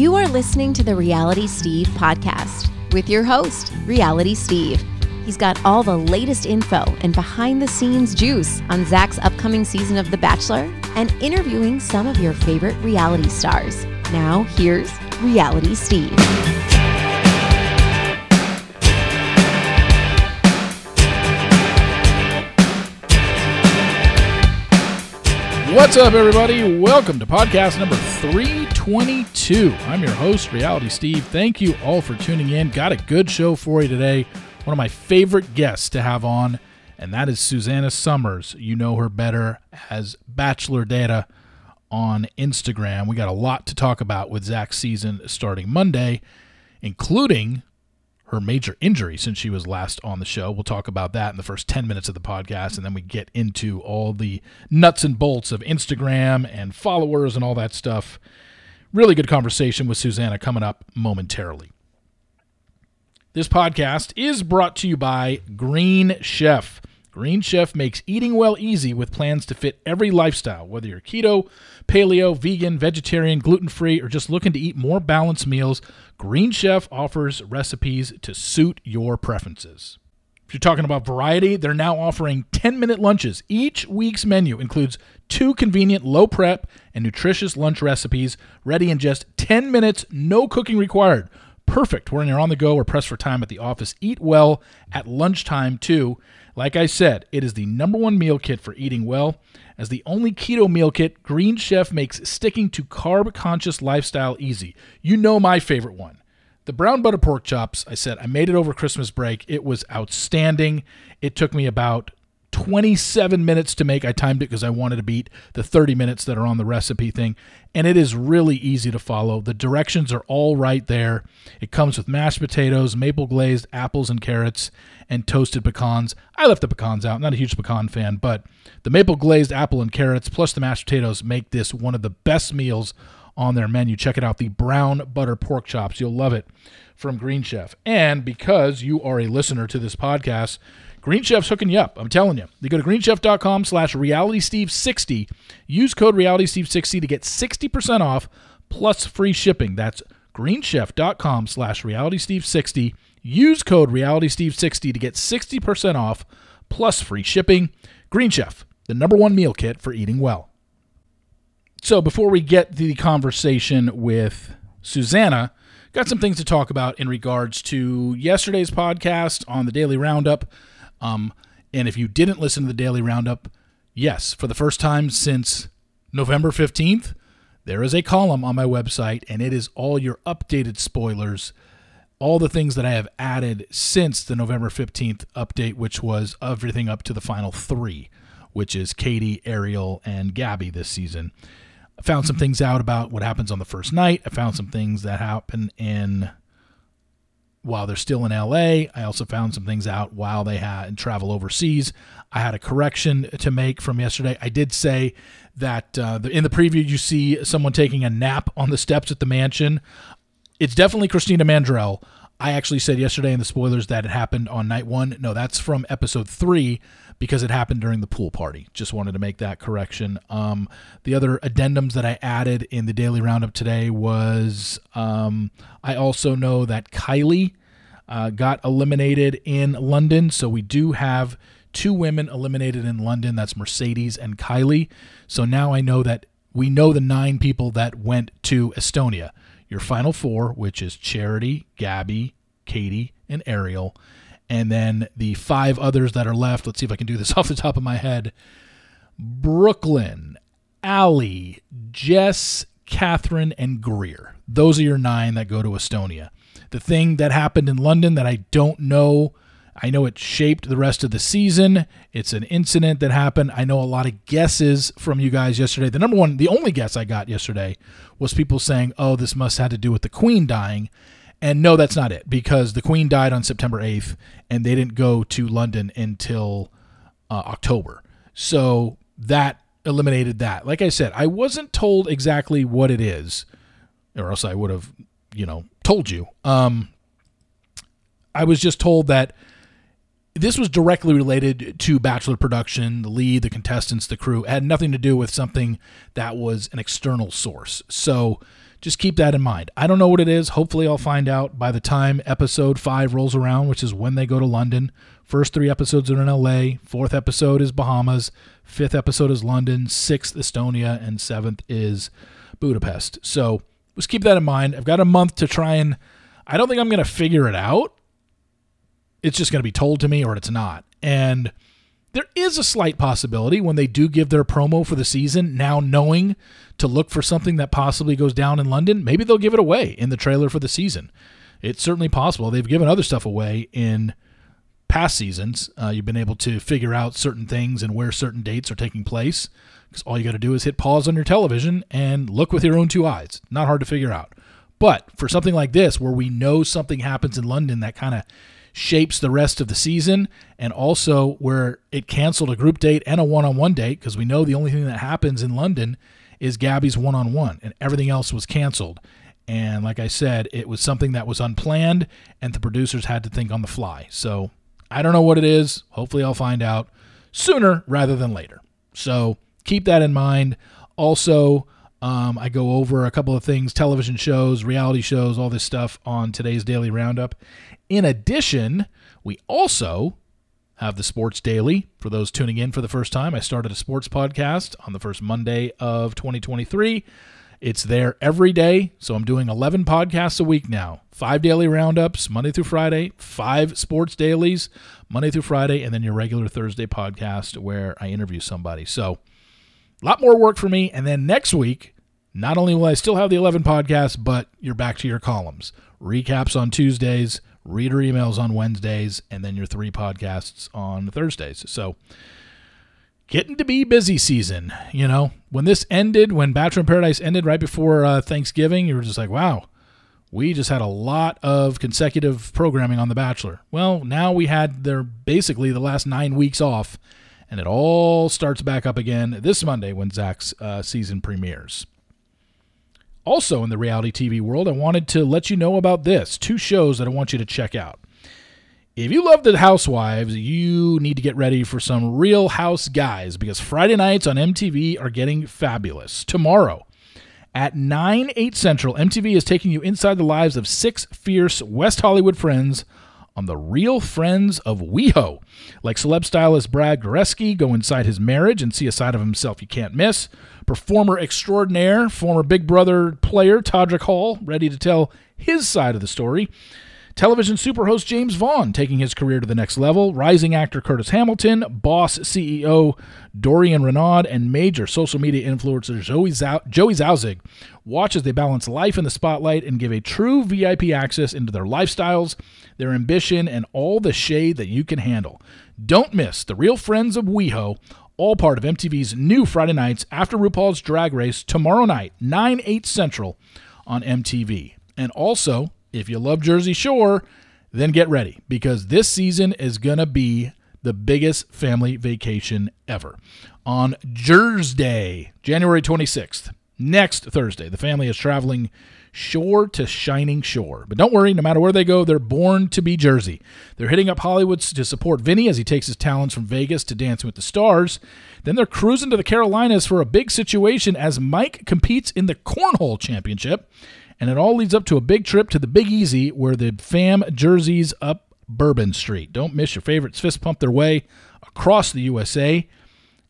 You are listening to the Reality Steve podcast with your host, Reality Steve. He's got all the latest info and behind the scenes juice on Zach's upcoming season of The Bachelor and interviewing some of your favorite reality stars. Now, here's Reality Steve. What's up, everybody? Welcome to podcast number 322. I'm your host, Reality Steve. Thank you all for tuning in. Got a good show for you today. One of my favorite guests to have on, and that is Susanna Summers. You know her better as Bachelor Data on Instagram. We got a lot to talk about with Zach's season starting Monday, including her major injury since she was last on the show. We'll talk about that in the first 10 minutes of the podcast, and then we get into all the nuts and bolts of Instagram and followers and all that stuff. Really good conversation with Susanna coming up momentarily. This podcast is brought to you by Green Chef. Green Chef makes eating well easy with plans to fit every lifestyle, whether you're keto, paleo, vegan, vegetarian, gluten free, or just looking to eat more balanced meals. Green Chef offers recipes to suit your preferences. If you're talking about variety, they're now offering 10 minute lunches. Each week's menu includes two convenient, low prep, and nutritious lunch recipes ready in just 10 minutes, no cooking required. Perfect when you're on the go or pressed for time at the office. Eat well at lunchtime, too. Like I said, it is the number one meal kit for eating well. As the only keto meal kit, Green Chef makes sticking to carb conscious lifestyle easy. You know my favorite one. The brown butter pork chops, I said, I made it over Christmas break. It was outstanding. It took me about 27 minutes to make. I timed it because I wanted to beat the 30 minutes that are on the recipe thing. And it is really easy to follow. The directions are all right there. It comes with mashed potatoes, maple glazed apples and carrots, and toasted pecans. I left the pecans out. I'm not a huge pecan fan, but the maple glazed apple and carrots plus the mashed potatoes make this one of the best meals on their menu. Check it out the brown butter pork chops. You'll love it from Green Chef. And because you are a listener to this podcast, Green Chef's hooking you up. I'm telling you. You go to greenchef.com slash realitysteve60. Use code realitysteve60 to get 60% off plus free shipping. That's greenchef.com slash realitysteve60. Use code realitysteve60 to get 60% off plus free shipping. Green Chef, the number one meal kit for eating well. So before we get the conversation with Susanna, got some things to talk about in regards to yesterday's podcast on the Daily Roundup. Um, and if you didn't listen to the Daily Roundup, yes, for the first time since November 15th, there is a column on my website, and it is all your updated spoilers, all the things that I have added since the November 15th update, which was everything up to the final three, which is Katie, Ariel, and Gabby this season. I found some things out about what happens on the first night. I found some things that happen in while they're still in LA. I also found some things out while they had travel overseas. I had a correction to make from yesterday. I did say that uh, the, in the preview you see someone taking a nap on the steps at the mansion. It's definitely Christina Mandrell. I actually said yesterday in the spoilers that it happened on night one. No, that's from episode three because it happened during the pool party. Just wanted to make that correction. Um, the other addendums that I added in the daily roundup today was um, I also know that Kylie uh, got eliminated in London. So we do have two women eliminated in London. That's Mercedes and Kylie. So now I know that we know the nine people that went to Estonia. Your final four, which is Charity, Gabby, Katie, and Ariel. And then the five others that are left, let's see if I can do this off the top of my head Brooklyn, Allie, Jess, Catherine, and Greer. Those are your nine that go to Estonia. The thing that happened in London that I don't know, I know it shaped the rest of the season. It's an incident that happened. I know a lot of guesses from you guys yesterday. The number one, the only guess I got yesterday was people saying, oh, this must have to do with the Queen dying. And no, that's not it because the Queen died on September 8th and they didn't go to London until uh, October. So that eliminated that. Like I said, I wasn't told exactly what it is, or else I would have, you know, told you. Um, I was just told that this was directly related to Bachelor production, the lead, the contestants, the crew. It had nothing to do with something that was an external source. So just keep that in mind. I don't know what it is. Hopefully, I'll find out by the time episode five rolls around, which is when they go to London. First three episodes are in LA, fourth episode is Bahamas, fifth episode is London, sixth, Estonia, and seventh is Budapest. So just keep that in mind. I've got a month to try and I don't think I'm going to figure it out. It's just going to be told to me or it's not. And there is a slight possibility when they do give their promo for the season, now knowing to look for something that possibly goes down in London, maybe they'll give it away in the trailer for the season. It's certainly possible. They've given other stuff away in past seasons. Uh, you've been able to figure out certain things and where certain dates are taking place because all you got to do is hit pause on your television and look with your own two eyes. Not hard to figure out. But for something like this, where we know something happens in London that kind of shapes the rest of the season, and also where it canceled a group date and a one on one date, because we know the only thing that happens in London is Gabby's one on one, and everything else was canceled. And like I said, it was something that was unplanned, and the producers had to think on the fly. So I don't know what it is. Hopefully, I'll find out sooner rather than later. So keep that in mind. Also, um, I go over a couple of things television shows, reality shows, all this stuff on today's Daily Roundup. In addition, we also have the Sports Daily. For those tuning in for the first time, I started a sports podcast on the first Monday of 2023. It's there every day. So I'm doing 11 podcasts a week now. Five daily roundups, Monday through Friday, five sports dailies, Monday through Friday, and then your regular Thursday podcast where I interview somebody. So a lot more work for me. And then next week, not only will I still have the 11 podcasts, but you're back to your columns. Recaps on Tuesdays, reader emails on Wednesdays, and then your three podcasts on Thursdays. So getting to be busy season. You know, when this ended, when Bachelor in Paradise ended right before uh, Thanksgiving, you were just like, wow, we just had a lot of consecutive programming on The Bachelor. Well, now we had their basically the last nine weeks off and it all starts back up again this Monday when Zach's uh, season premieres. Also, in the reality TV world, I wanted to let you know about this two shows that I want you to check out. If you love the Housewives, you need to get ready for some real house guys because Friday nights on MTV are getting fabulous. Tomorrow, at 9, 8 Central, MTV is taking you inside the lives of six fierce West Hollywood friends on the Real Friends of WeHo. Like celeb stylist Brad Goreski, go inside his marriage and see a side of himself you can't miss. Performer extraordinaire, former Big Brother player Todrick Hall, ready to tell his side of the story. Television superhost Jaymes Vaughan taking his career to the next level, rising actor Curtis Hamilton, boss CEO Dorion Renaud, and major social media influencer Joey, Zau- Joey Zauzig watch as they balance life in the spotlight and give a true VIP access into their lifestyles, their ambition, and all the shade that you can handle. Don't miss the real friends of WeHo, all part of MTV's new Friday nights after RuPaul's Drag Race tomorrow night, 9, 8 Central on MTV. And also, if you love Jersey Shore, then get ready because this season is going to be the biggest family vacation ever. On Jersey January 26th, next Thursday, the family is traveling shore to shining shore. But don't worry, no matter where they go, they're born to be Jersey. They're hitting up Hollywood to support Vinny as he takes his talents from Vegas to Dancing with the Stars. Then they're cruising to the Carolinas for a big situation as Mike competes in the Cornhole Championship and it all leads up to a big trip to the Big Easy where the fam jerseys up Bourbon Street. Don't miss your favorites fist pump their way across the USA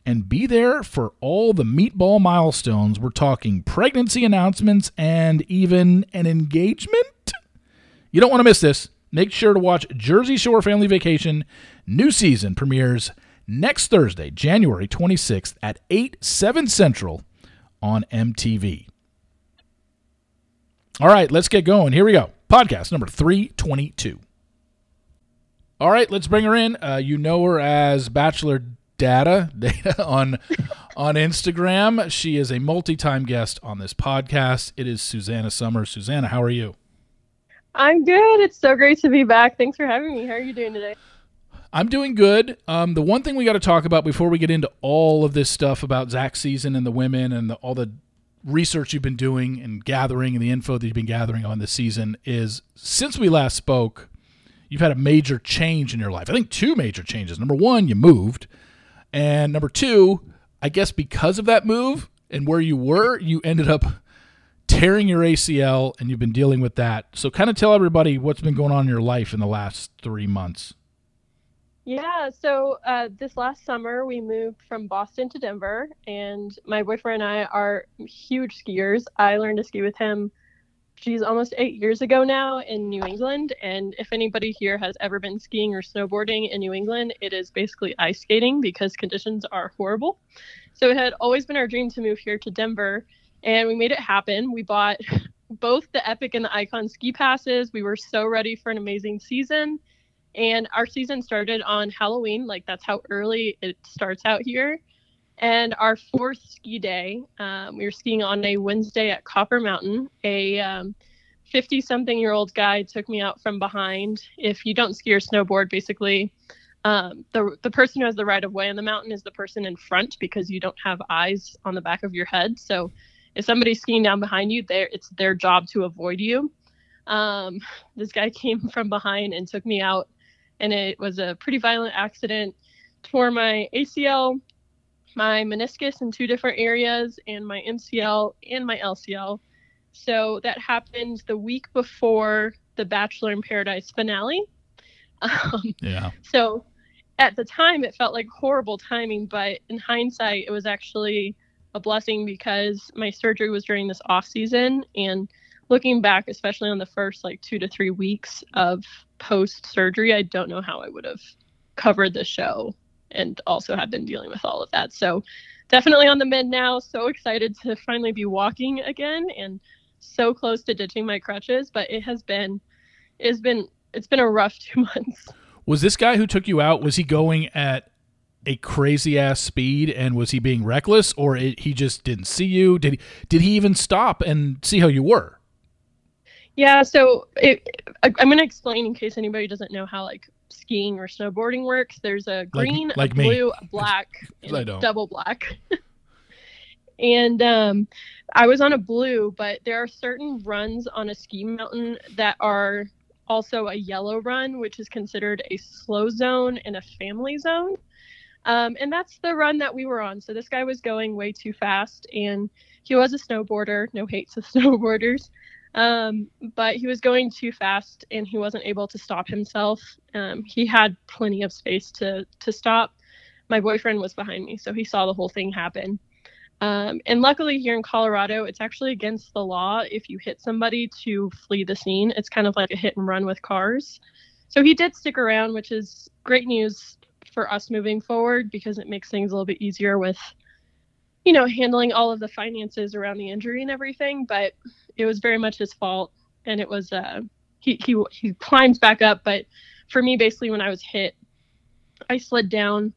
and be there for all the meatball milestones. We're talking pregnancy announcements and even an engagement. You don't want to miss this. Make sure to watch Jersey Shore Family Vacation. New season premieres next Thursday, January 26th at 8, 7 Central on MTV. All right, let's get going. Here we go. Podcast number 322. All right, let's bring her in. Uh, you know her as Bachelor Data Data on on Instagram. She is a multi-time guest on this podcast. It is Susanna Summers. Susanna, how are you? I'm good. It's so great to be back. Thanks for having me. How are you doing today? I'm doing good. Um, the one thing we got to talk about before we get into all of this stuff about Zach's season and the women and the, all the research you've been doing and gathering and the info that you've been gathering on this season is since we last spoke, you've had a major change in your life. I think two major changes. Number one, you moved. And number two, I guess because of that move and where you were, you ended up tearing your ACL and you've been dealing with that. So, kind of tell everybody what's been going on in your life in the last three months. Yeah, so uh, this last summer we moved from Boston to Denver, and my boyfriend and I are huge skiers. I learned to ski with him, geez, almost eight years ago now in New England. And if anybody here has ever been skiing or snowboarding in New England, it is basically ice skating because conditions are horrible. So it had always been our dream to move here to Denver, and we made it happen. We bought both the Epic and the Icon ski passes. We were so ready for an amazing season and our season started on Halloween. Like that's how early it starts out here. And our fourth ski day, um, we were skiing on a Wednesday at Copper Mountain. A 50 um, something year old guy took me out from behind. If you don't ski or snowboard, basically, um, the, the person who has the right of way on the mountain is the person in front because you don't have eyes on the back of your head. So if somebody's skiing down behind you, there it's their job to avoid you. Um, this guy came from behind and took me out and it was a pretty violent accident. Tore my ACL, my meniscus in two different areas, and my MCL and my LCL. So that happened the week before the Bachelor in Paradise finale. Um, yeah. So at the time, it felt like horrible timing, but in hindsight, it was actually a blessing because my surgery was during this off season and looking back, especially on the first like two to three weeks of post surgery, I don't know how I would have covered the show and also have been dealing with all of that. So definitely on the mend now. So excited to finally be walking again and so close to ditching my crutches, but it has been it's been it's been a rough two months. Was this guy who took you out was he going at a crazy ass speed and was he being reckless or it, he just didn't see you? Did he did he even stop and see how you were? Yeah, so it, I, am going to explain in case anybody doesn't know how like skiing or snowboarding works. There's a green, like, like a blue, a black, a double black. and um, I was on a blue, but there are certain runs on a ski mountain that are also a yellow run, which is considered a slow zone and a family zone. Um, and that's the run that we were on. So this guy was going way too fast, and he was a snowboarder. No hate to snowboarders. Um, but he was going too fast and he wasn't able to stop himself. Um, he had plenty of space to to stop. My boyfriend was behind me, so he saw the whole thing happen. Um, and luckily, here in Colorado, it's actually against the law if you hit somebody to flee the scene. It's kind of like a hit and run with cars. So he did stick around, which is great news for us moving forward because it makes things a little bit easier with, you know, handling all of the finances around the injury and everything. But it was very much his fault, and it was uh, he he he climbs back up, but for me, basically, when I was hit, I slid down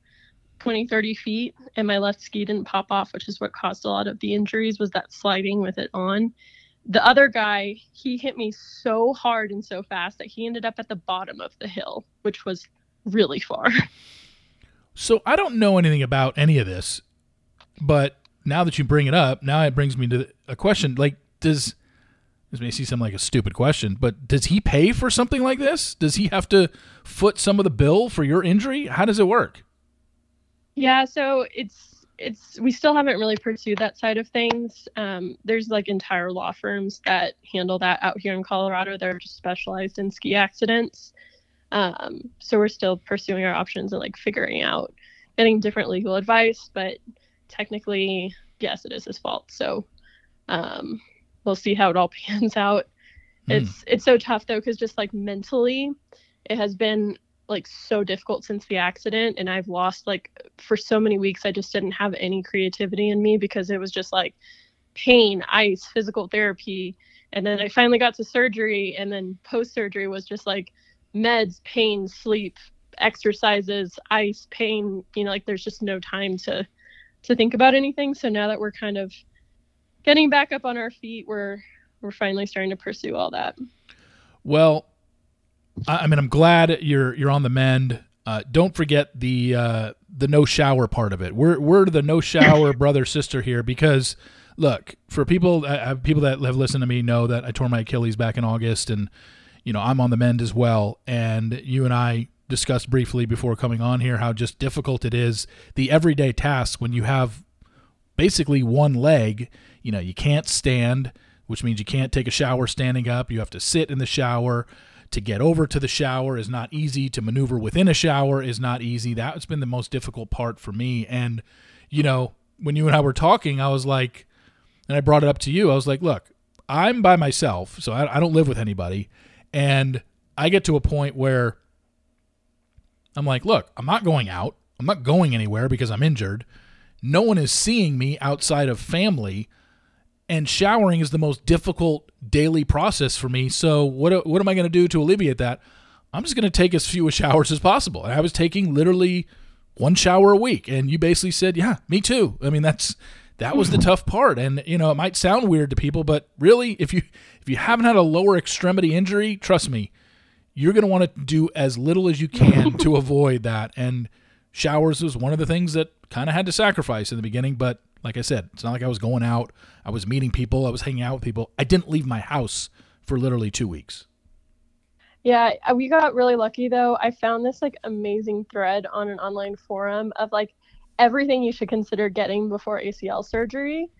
20, 30 feet, and my left ski didn't pop off, which is what caused a lot of the injuries. Was that sliding with it on? The other guy, he hit me so hard and so fast that he ended up at the bottom of the hill, which was really far. So I don't know anything about any of this, but now that you bring it up, now it brings me to a question. Like, does this may seem like a stupid question, but does he pay for something like this? Does he have to foot some of the bill for your injury? How does it work? Yeah, so it's it's we still haven't really pursued that side of things. Um, there's like entire law firms that handle that out here in Colorado. They're just specialized in ski accidents. Um, so we're still pursuing our options and like figuring out getting different legal advice. But technically, yes, it is his fault. So um, we'll see how it all pans out. Mm. It's it's so tough though because just like mentally, it has been like so difficult since the accident and I've lost like for so many weeks I just didn't have any creativity in me because it was just like pain, ice, physical therapy and then I finally got to surgery and then post surgery was just like meds, pain, sleep, exercises, ice, pain, you know like there's just no time to to think about anything so now that we're kind of getting back up on our feet, we're we're finally starting to pursue all that. Well, I mean, I'm glad you're you're on the mend. Uh, don't forget the uh, the no shower part of it. We're we're the no shower brother sister here because look for people uh, people that have listened to me know that I tore my Achilles back in August and you know I'm on the mend as well. And you and I discussed briefly before coming on here how just difficult it is the everyday tasks when you have basically one leg you know, you can't stand. which means you can't take a shower standing up. You have to sit in the shower. To get over to the shower is not easy. To maneuver within a shower is not easy. That's been the most difficult part for me. And, you know, when you and I were talking, I was like, and I brought it up to you, I was like, look, I'm by myself, so I, I don't live with anybody. And I get to a point where I'm like, look, I'm not going out. I'm not going anywhere because I'm injured. No one is seeing me outside of family. And showering is the most difficult daily process for me. So, what, what am I going to do to alleviate that? I'm just going to take as few showers as possible. And I was taking literally one shower a week. And you basically said, yeah, me too. I mean, that's that was the tough part and you know it might sound weird to people but really if you if you haven't had a lower extremity injury trust me you're going to want to do as little as you can to avoid that. And showers was one of the things that kind of had to sacrifice in the beginning but like i said it's not like i was going out i was meeting people i was hanging out with people. I didn't leave my house for literally two weeks. Yeah we got really lucky though. I found this like amazing thread on an online forum of like everything you should consider getting before ACL surgery.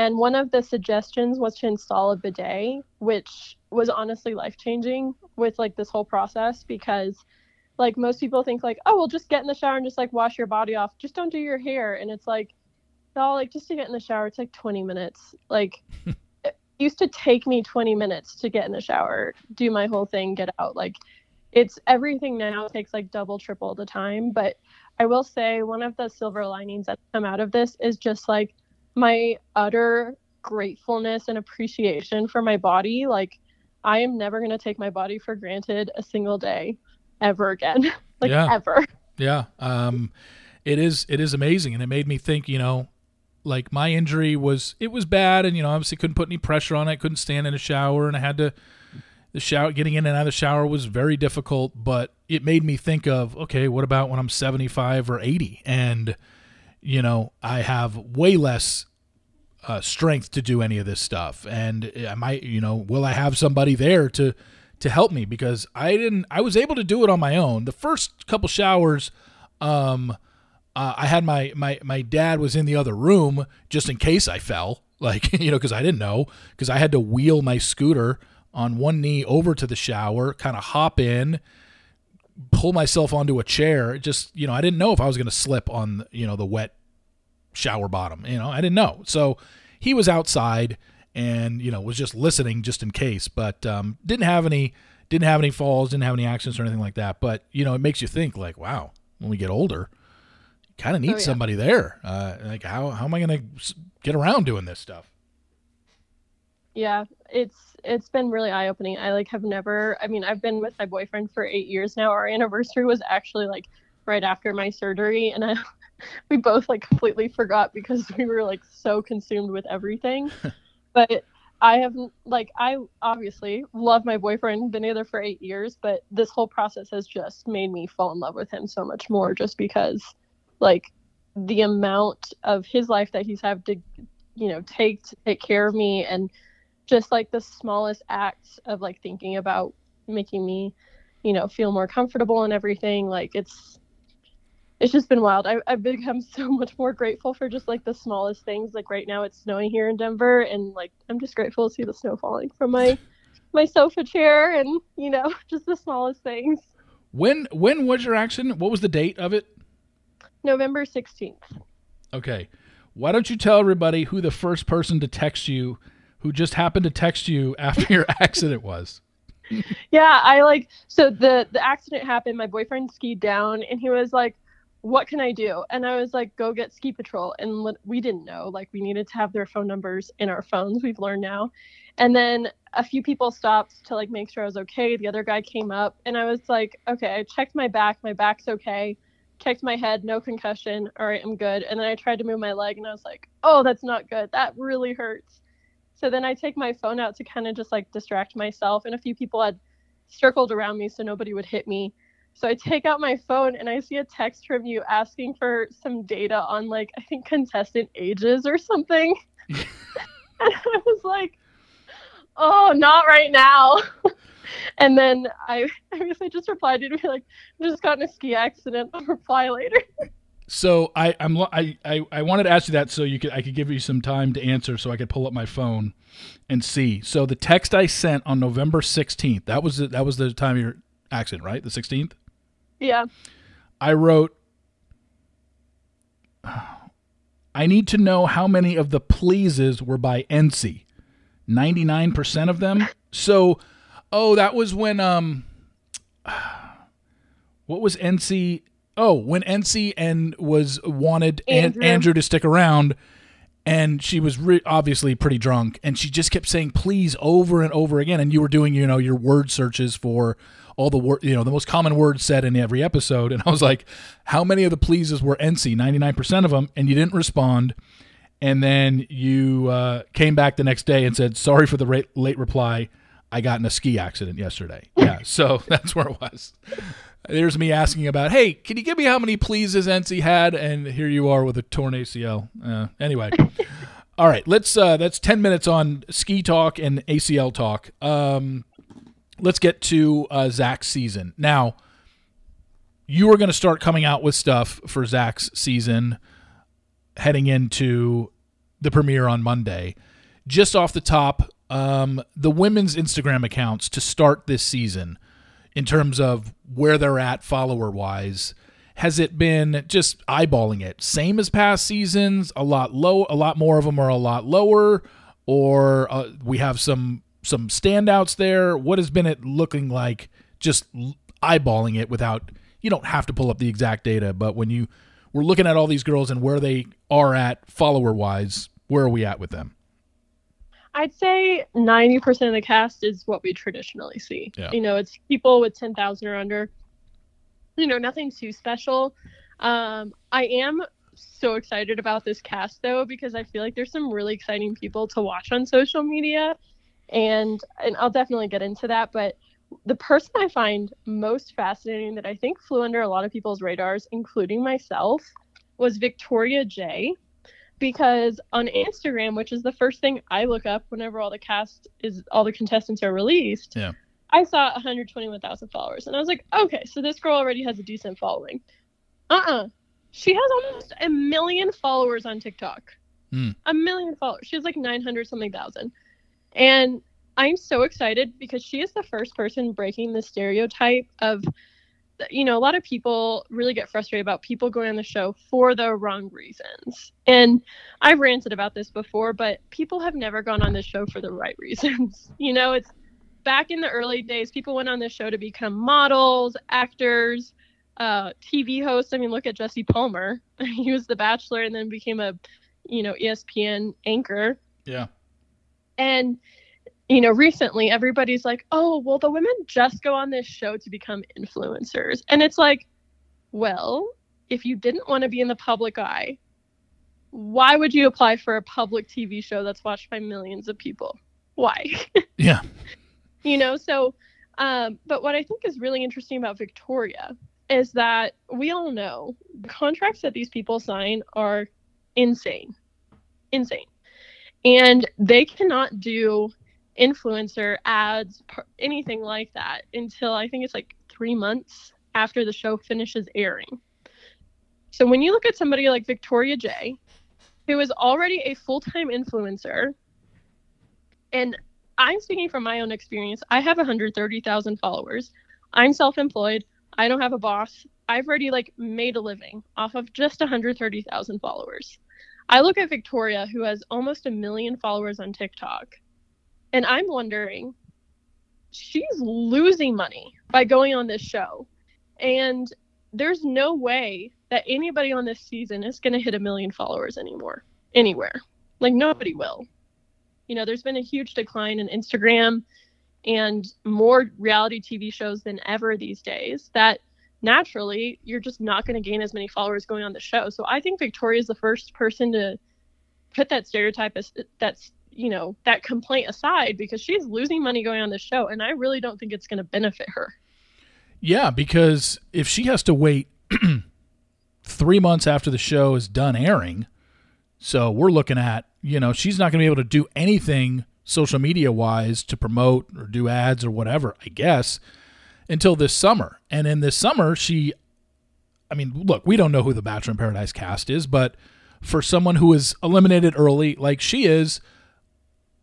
And one of the suggestions was to install a bidet, which was honestly life changing with like this whole process because like most people think like, oh, well just get in the shower and just like wash your body off. Just don't do your hair. And it's like, no, like just to get in the shower, it's like 20 minutes. Like it used to take me 20 minutes to get in the shower, do my whole thing, get out. Like it's everything now takes like double, triple the time. But I will say one of the silver linings that come out of this is just like my utter gratefulness and appreciation for my body. Like I am never going to take my body for granted a single day ever again. like yeah. ever. Yeah. Um it is it is amazing and it made me think, you know, like my injury was it was bad and you know, obviously couldn't put any pressure on it, couldn't stand in a shower and I had to the shower getting in and out of the shower was very difficult but it made me think of okay what about when i'm 75 or 80 and you know i have way less uh, strength to do any of this stuff. And i might you know will i have somebody there to to help me? Because i didn't i was able to do it on my own. The first couple showers um uh, i had my my my dad was in the other room just in case i fell like you know because i didn't know because i had to wheel my scooter on one knee over to the shower, kind of hop in, pull myself onto a chair. Just, you know, I didn't know if I was going to slip on, you know, the wet shower bottom. You know, I didn't know. So he was outside and, you know, was just listening just in case, but um, didn't have any didn't have any falls, didn't have any accidents or anything like that. But, you know, it makes you think like, wow, when we get older, kind of need oh, yeah. somebody there. Uh, like how, how am I going to get around doing this stuff? Yeah, it's it's been really eye opening. I like have never. I mean, I've been with my boyfriend for eight years now. Our anniversary was actually like right after my surgery, and I we both like completely forgot because we were like so consumed with everything. but I have like I obviously love my boyfriend, been together for eight years, but this whole process has just made me fall in love with him so much more just because like the amount of his life that he's had to you know take to take care of me and just like the smallest acts of like thinking about making me you know feel more comfortable and everything like it's it's just been wild. I, i've become so much more grateful for just like the smallest things. Like right now it's snowing here in denver and like i'm just grateful to see the snow falling from my my sofa chair and you know just the smallest things. When when was your accident what was the date of it? November 16th okay. Why don't you tell everybody who the first person to text you who just happened to text you after your accident was. yeah, I like so the the accident happened. My boyfriend skied down, and he was like, "What can I do?" And I was like, "Go get ski patrol." And we didn't know like we needed to have their phone numbers in our phones. We've learned now. And then a few people stopped to like make sure I was okay. The other guy came up, and I was like, "Okay." I checked my back. My back's okay. Checked my head, no concussion. All right, I'm good. And then I tried to move my leg, and I was like, "Oh, that's not good. That really hurts." So then I take my phone out to kind of just like distract myself. And a few people had circled around me so nobody would hit me. So I take out my phone and I see a text from you asking for some data on like I think contestant ages or something. and I was like, "Oh, not right now." and then I I guess I just replied to be like, "I just got in a ski accident. I'll reply later." So I I'm I, I I wanted to ask you that so you could I could give you some time to answer so I could pull up my phone and see. So the text I sent on November 16th, that was the, that was the time of your accident, right? The 16th? Yeah. I wrote I need to know how many of the pleases were by NC. 99% of them. So, oh, that was when um what was NC? Oh, when NC and was wanted Andrew, An- Andrew to stick around and she was re- obviously pretty drunk and she just kept saying please over and over again and you were doing, you know, your word searches for all the word, you know, the most common words said in every episode and I was like, how many of the pleases were NC? 99% of them and you didn't respond and then you uh, came back the next day and said, "Sorry for the late reply. I got in a ski accident yesterday." Yeah, so that's where it was. There's me asking about, "Hey, can you give me how many pleases NC had?" And here you are with a torn ACL. Uh, anyway, all right, let's. Uh, that's ten minutes on ski talk and ACL talk. Um, let's get to uh, Zach's season now. You are going to start coming out with stuff for Zach's season heading into the premiere on Monday. Just off the top, um, the women's Instagram accounts to start this season, in terms of where they're at follower wise, has it been just eyeballing it? Same as past seasons, a lot low, a lot more of them are a lot lower, or uh, we have some some standouts there. What has been it looking like? Just eyeballing it without you don't have to pull up the exact data, but when you we're looking at all these girls and where they are at follower wise. Where are we at with them? I'd say 90% of the cast is what we traditionally see. Yeah. You know, it's people with 10,000 or under. You know, nothing too special. Um, I am so excited about this cast though because I feel like there's some really exciting people to watch on social media and and I'll definitely get into that, but the person I find most fascinating that I think flew under a lot of people's radars, including myself, was Victoria J. Because on Instagram, which is the first thing I look up whenever all the cast is all the contestants are released, yeah. I saw 121,000 followers, and I was like, okay, so this girl already has a decent following. Uh-uh, she has almost a million followers on TikTok. Mm. A million followers. She has like 900 something thousand, and I'm so excited because she is the first person breaking the stereotype of you know, a lot of people really get frustrated about people going on the show for the wrong reasons. And I've ranted about this before, but people have never gone on this show for the right reasons. you know, it's back in the early days, people went on the show to become models, actors, uh, TV hosts. I mean, look at Jesse Palmer. he was the bachelor and then became a, you know, ESPN anchor. Yeah. And you know, recently everybody's like, oh, well, the women just go on this show to become influencers. And it's like, well, if you didn't want to be in the public eye, why would you apply for a public TV show that's watched by millions of people? Why? yeah. You know, so, um, but what I think is really interesting about Victoria is that we all know the contracts that these people sign are insane. Insane. And they cannot do influencer ads, anything like that until I think it's like three months after the show finishes airing. So when you look at somebody like Victoria J, who is already a full time influencer, and I'm speaking from my own experience, I have 130,000 followers. I'm self employed. I don't have a boss. I've already like made a living off of just 130,000 followers. I look at Victoria, who has almost a million followers on TikTok, and I'm wondering, she's losing money by going on this show. And there's no way that anybody on this season is going to hit a million followers anymore, anywhere. Like, nobody will. You know, there's been a huge decline in Instagram and more reality TV shows than ever these days that naturally you're just not going to gain as many followers going on the show. So I think Victoria is the first person to put that stereotype as that's you know that complaint aside because she's losing money going on the show and i really don't think it's going to benefit her. Yeah because if she has to wait three months after the show is done airing so we're looking at you know she's not going to be able to do anything social media wise to promote or do ads or whatever i guess until this summer. And in this summer she I mean, look, we don't know who the Bachelor in Paradise cast is, but for someone who is eliminated early, like she is,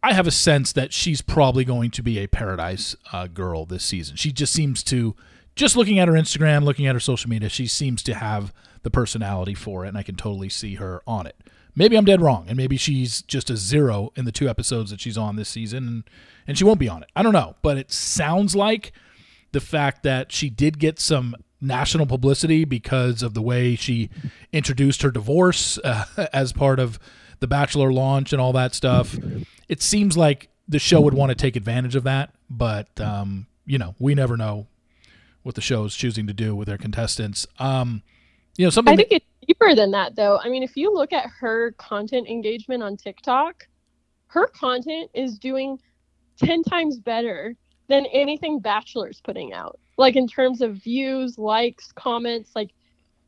I have a sense that she's probably going to be a Paradise uh, girl this season. She just seems to, just looking at her Instagram, looking at her social media, she seems to have the personality for it, and I can totally see her on it. Maybe I'm dead wrong, and maybe she's just a zero in the two episodes that she's on this season, and, and she won't be on it. I don't know, but it sounds like the fact that she did get some national publicity because of the way she introduced her divorce uh, as part of the Bachelor launch and all that stuff. It seems like the show would want to take advantage of that, but um, you know, we never know what the show is choosing to do with their contestants. Um, you know, something. I think it's deeper than that, though. I mean, if you look at her content engagement on TikTok, her content is doing 10 times better than anything Bachelor's putting out. Like, in terms of views, likes, comments, like,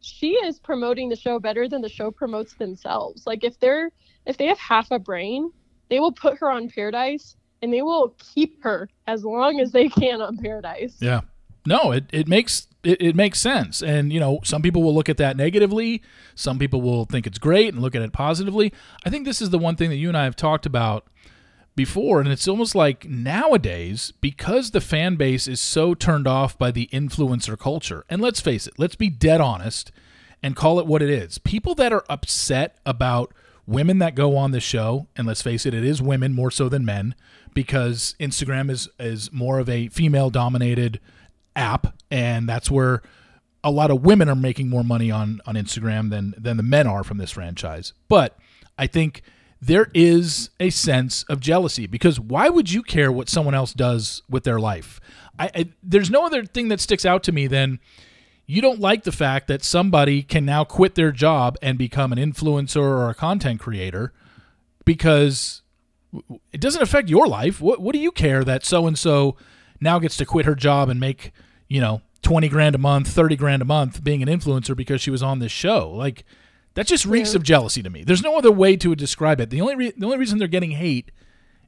she is promoting the show better than the show promotes themselves. Like, if they're, if they have half a brain, they will put her on Paradise and they will keep her as long as they can on Paradise. Yeah. No, it, it makes it, it makes sense. And, you know, some people will look at that negatively. Some people will think it's great and look at it positively. I think this is the one thing that you and I have talked about before. And it's almost like nowadays, because the fan base is so turned off by the influencer culture, and let's face it, let's be dead honest and call it what it is. People that are upset about women that go on the show, and let's face it, it is women more so than men, because Instagram is is more of a female dominated app, and that's where a lot of women are making more money on on Instagram than than the men are from this franchise. But I think there is a sense of jealousy because why would you care what someone else does with their life? I, I there's no other thing that sticks out to me than you don't like the fact that somebody can now quit their job and become an influencer or a content creator because it doesn't affect your life. What what do you care that so and so now gets to quit her job and make, you know, 20 grand a month, 30 grand a month being an influencer because she was on this show. Like that just reeks yeah. of jealousy to me. There's no other way to describe it. The only re- the only reason they're getting hate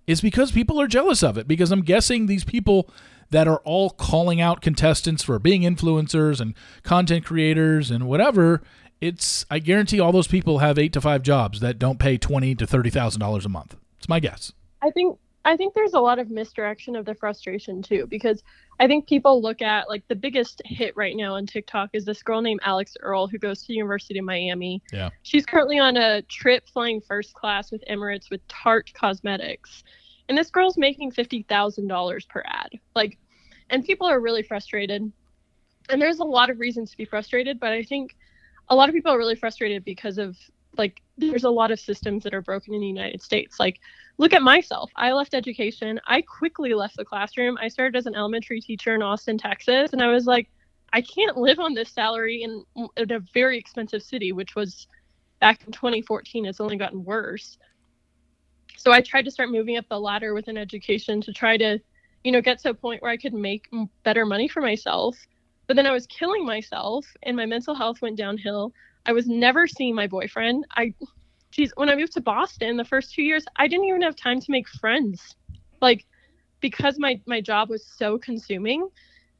is because people are jealous of it because I'm guessing these people that are all calling out contestants for being influencers and content creators and whatever, it's I guarantee all those people have 8 to 5 jobs that don't pay 20 to $30,000 a month. It's my guess. I think I think there's a lot of misdirection of the frustration too, because I think people look at like the biggest hit right now on TikTok is this girl named Alix Earle who goes to the University of Miami. Yeah. She's currently on a trip flying first class with Emirates with Tarte Cosmetics. And this girl's making fifty thousand dollars per ad. Like and people are really frustrated. And there's a lot of reasons to be frustrated, but I think a lot of people are really frustrated because of like there's a lot of systems that are broken in the United States. Like look at myself. I left education. I quickly left the classroom. I started as an elementary teacher in Austin, Texas, and I was like, I can't live on this salary in, in a very expensive city, which was back in 2014. It's only gotten worse. So I tried to start moving up the ladder within education to try to, you know, get to a point where I could make better money for myself. But then I was killing myself, and my mental health went downhill. I was never seeing my boyfriend. I geez, when I moved to Boston the first two years, I didn't even have time to make friends. Like because my my job was so consuming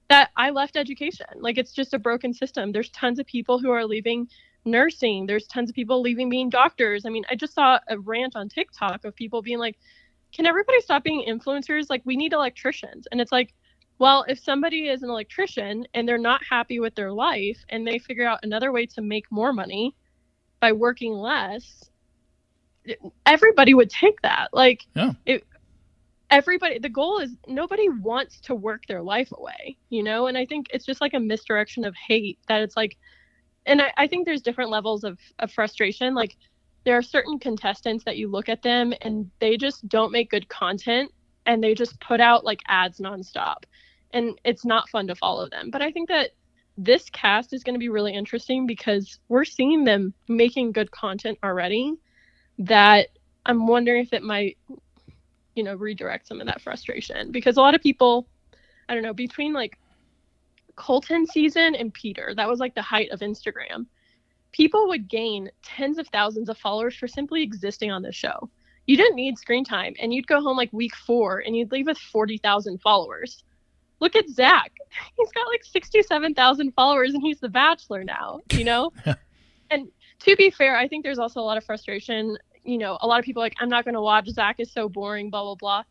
that I left education. Like it's just a broken system. There's tons of people who are leaving nursing. There's tons of people leaving being doctors. I mean, I just saw a rant on TikTok of people being like, "Can everybody stop being influencers? Like we need electricians." And it's like, well, if somebody is an electrician and they're not happy with their life and they figure out another way to make more money by working less, everybody would take that. Like, yeah. it, everybody, the goal is nobody wants to work their life away, you know? And I think it's just like a misdirection of hate that it's like, and I, I think there's different levels of, of frustration. Like, there are certain contestants that you look at them and they just don't make good content and they just put out like ads nonstop. And it's not fun to follow them. But I think that this cast is going to be really interesting because we're seeing them making good content already that I'm wondering if it might, you know, redirect some of that frustration because a lot of people, I don't know, between like Colton season and Peter, that was like the height of Instagram. People would gain tens of thousands of followers for simply existing on the show. You didn't need screen time, and you'd go home like week four and you'd leave with 40,000 followers. Look at Zach. He's got like 67,000 followers and he's the bachelor now, you know? and to be fair, I think there's also a lot of frustration. You know, a lot of people like, I'm not going to watch. Zach is so boring, blah, blah, blah.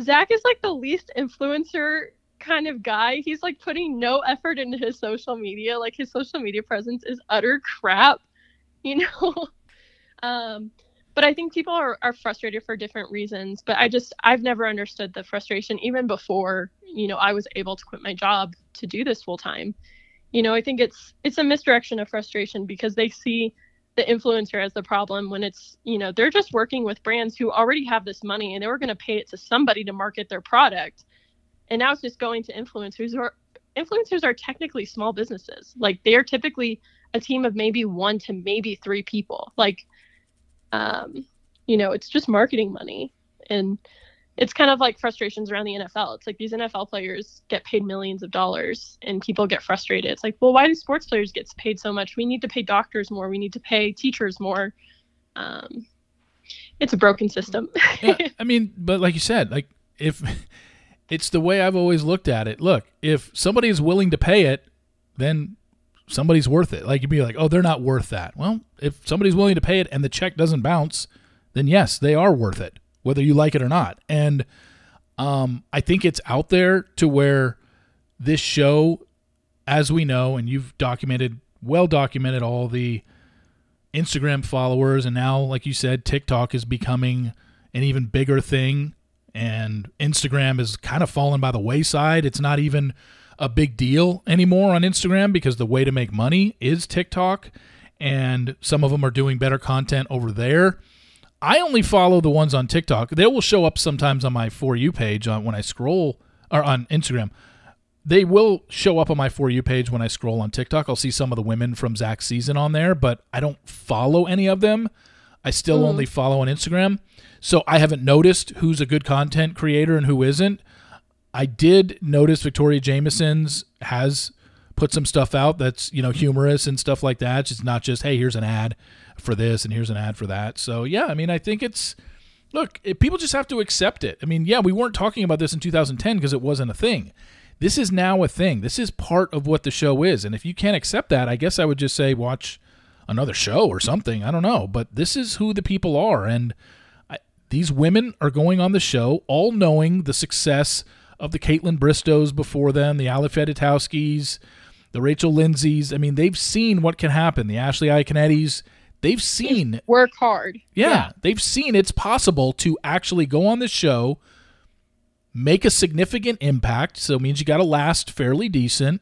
Zach is like the least influencer kind of guy. He's like putting no effort into his social media. Like his social media presence is utter crap, you know? um, but I think people are, are frustrated for different reasons. But I just, I've never understood the frustration even before, you know, I was able to quit my job to do this full time. You know, I think it's, it's a misdirection of frustration because they see the influencer as the problem when it's, you know, they're just working with brands who already have this money and they were going to pay it to somebody to market their product. And now it's just going to influencers who are, influencers are technically small businesses. Like they are typically a team of maybe one to maybe three people. Like, um, you know, it's just marketing money. And it's kind of like frustrations around the NFL. It's like these NFL players get paid millions of dollars and people get frustrated. It's like, well, why do sports players get paid so much? We need to pay doctors more. We need to pay teachers more. Um, it's a broken system. yeah, I mean, but like you said, like if it's the way I've always looked at it. Look, if somebody is willing to pay it, then somebody's worth it. Like you'd be like, oh, they're not worth that. Well, if somebody's willing to pay it and the check doesn't bounce, then yes, they are worth it, whether you like it or not. And um, I think it's out there to where this show, as we know, and you've documented, well documented all the Instagram followers, and now, like you said, TikTok is becoming an even bigger thing, and Instagram is kind of fallen by the wayside. It's not even a big deal anymore on Instagram because the way to make money is TikTok, and some of them are doing better content over there. I only follow the ones on TikTok. They will show up sometimes on my For You page on, when I scroll, or on Instagram. They will show up on my For You page when I scroll on TikTok. I'll see some of the women from Zach's season on there, but I don't follow any of them. I still mm. only follow on Instagram. So I haven't noticed who's a good content creator and who isn't. I did notice Victoria Jameson's has put some stuff out that's you know humorous and stuff like that. It's not just hey here's an ad for this and here's an ad for that. So yeah, I mean I think it's look it, people just have to accept it. I mean yeah we weren't talking about this in 2010 because it wasn't a thing. This is now a thing. This is part of what the show is. And if you can't accept that, I guess I would just say watch another show or something. I don't know, but this is who the people are and these women are going on the show all knowing the success of the Kaitlyn Bristows before them, the Ali Fedotowskis, the Rachel Lindsays. I mean, they've seen what can happen. The Ashley Iaconnettis. They've seen work hard. Yeah, yeah, they've seen it's possible to actually go on the show, make a significant impact. So it means you got to last fairly decent,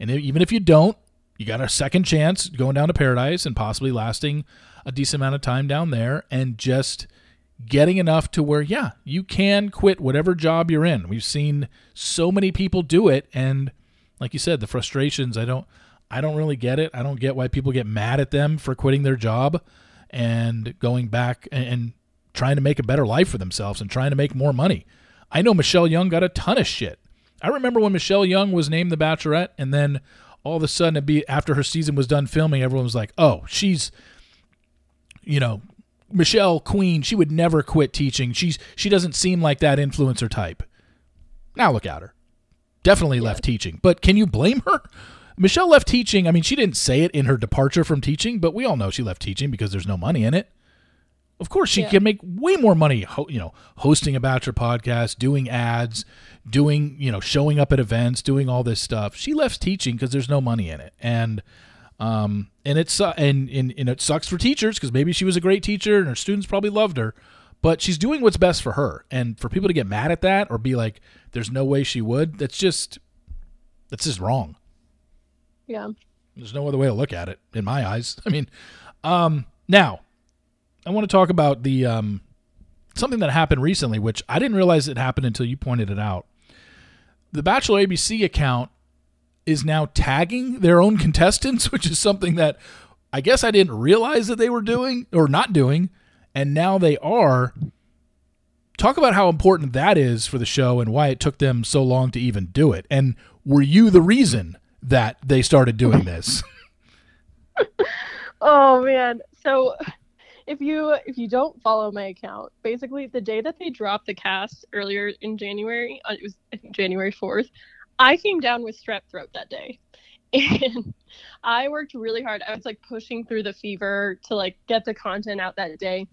and even if you don't, you got a second chance going down to paradise and possibly lasting a decent amount of time down there, and just getting enough to where, yeah, you can quit whatever job you're in. We've seen so many people do it, and like you said, the frustrations. I don't, I don't really get it. I don't get why people get mad at them for quitting their job and going back and, trying to make a better life for themselves and trying to make more money. I know Michelle Young got a ton of shit. I remember when Michelle Young was named the Bachelorette, and then all of a sudden, be after her season was done filming, everyone was like, "Oh, she's, you know, Michelle Queen, she would never quit teaching. She's she doesn't seem like that influencer type. Now look at her. Definitely yeah. left teaching. But can you blame her? Michelle left teaching. I mean, she didn't say it in her departure from teaching, but we all know she left teaching because there's no money in it. Of course, she yeah. can make way more money, you know, hosting a bachelor podcast, doing ads, doing, you know, showing up at events, doing all this stuff. She left teaching because there's no money in it. And um, and it's uh, and, and and it sucks for teachers because maybe she was a great teacher and her students probably loved her, but she's doing what's best for her. And for people to get mad at that or be like, "There's no way she would," that's just that's just wrong. Yeah. There's no other way to look at it in my eyes. I mean, um, now I want to talk about the um, something that happened recently, which I didn't realize it happened until you pointed it out. The Bachelor ABC account is now tagging their own contestants, which is something that I guess I didn't realize that they were doing or not doing, and now they are. Talk about how important that is for the show and why it took them so long to even do it. And were you the reason that they started doing this? oh man. So if you if you don't follow my account, basically the day that they dropped the cast earlier in January, uh, it was January 4th, I came down with strep throat that day. And I worked really hard. I was like pushing through the fever to like get the content out that day.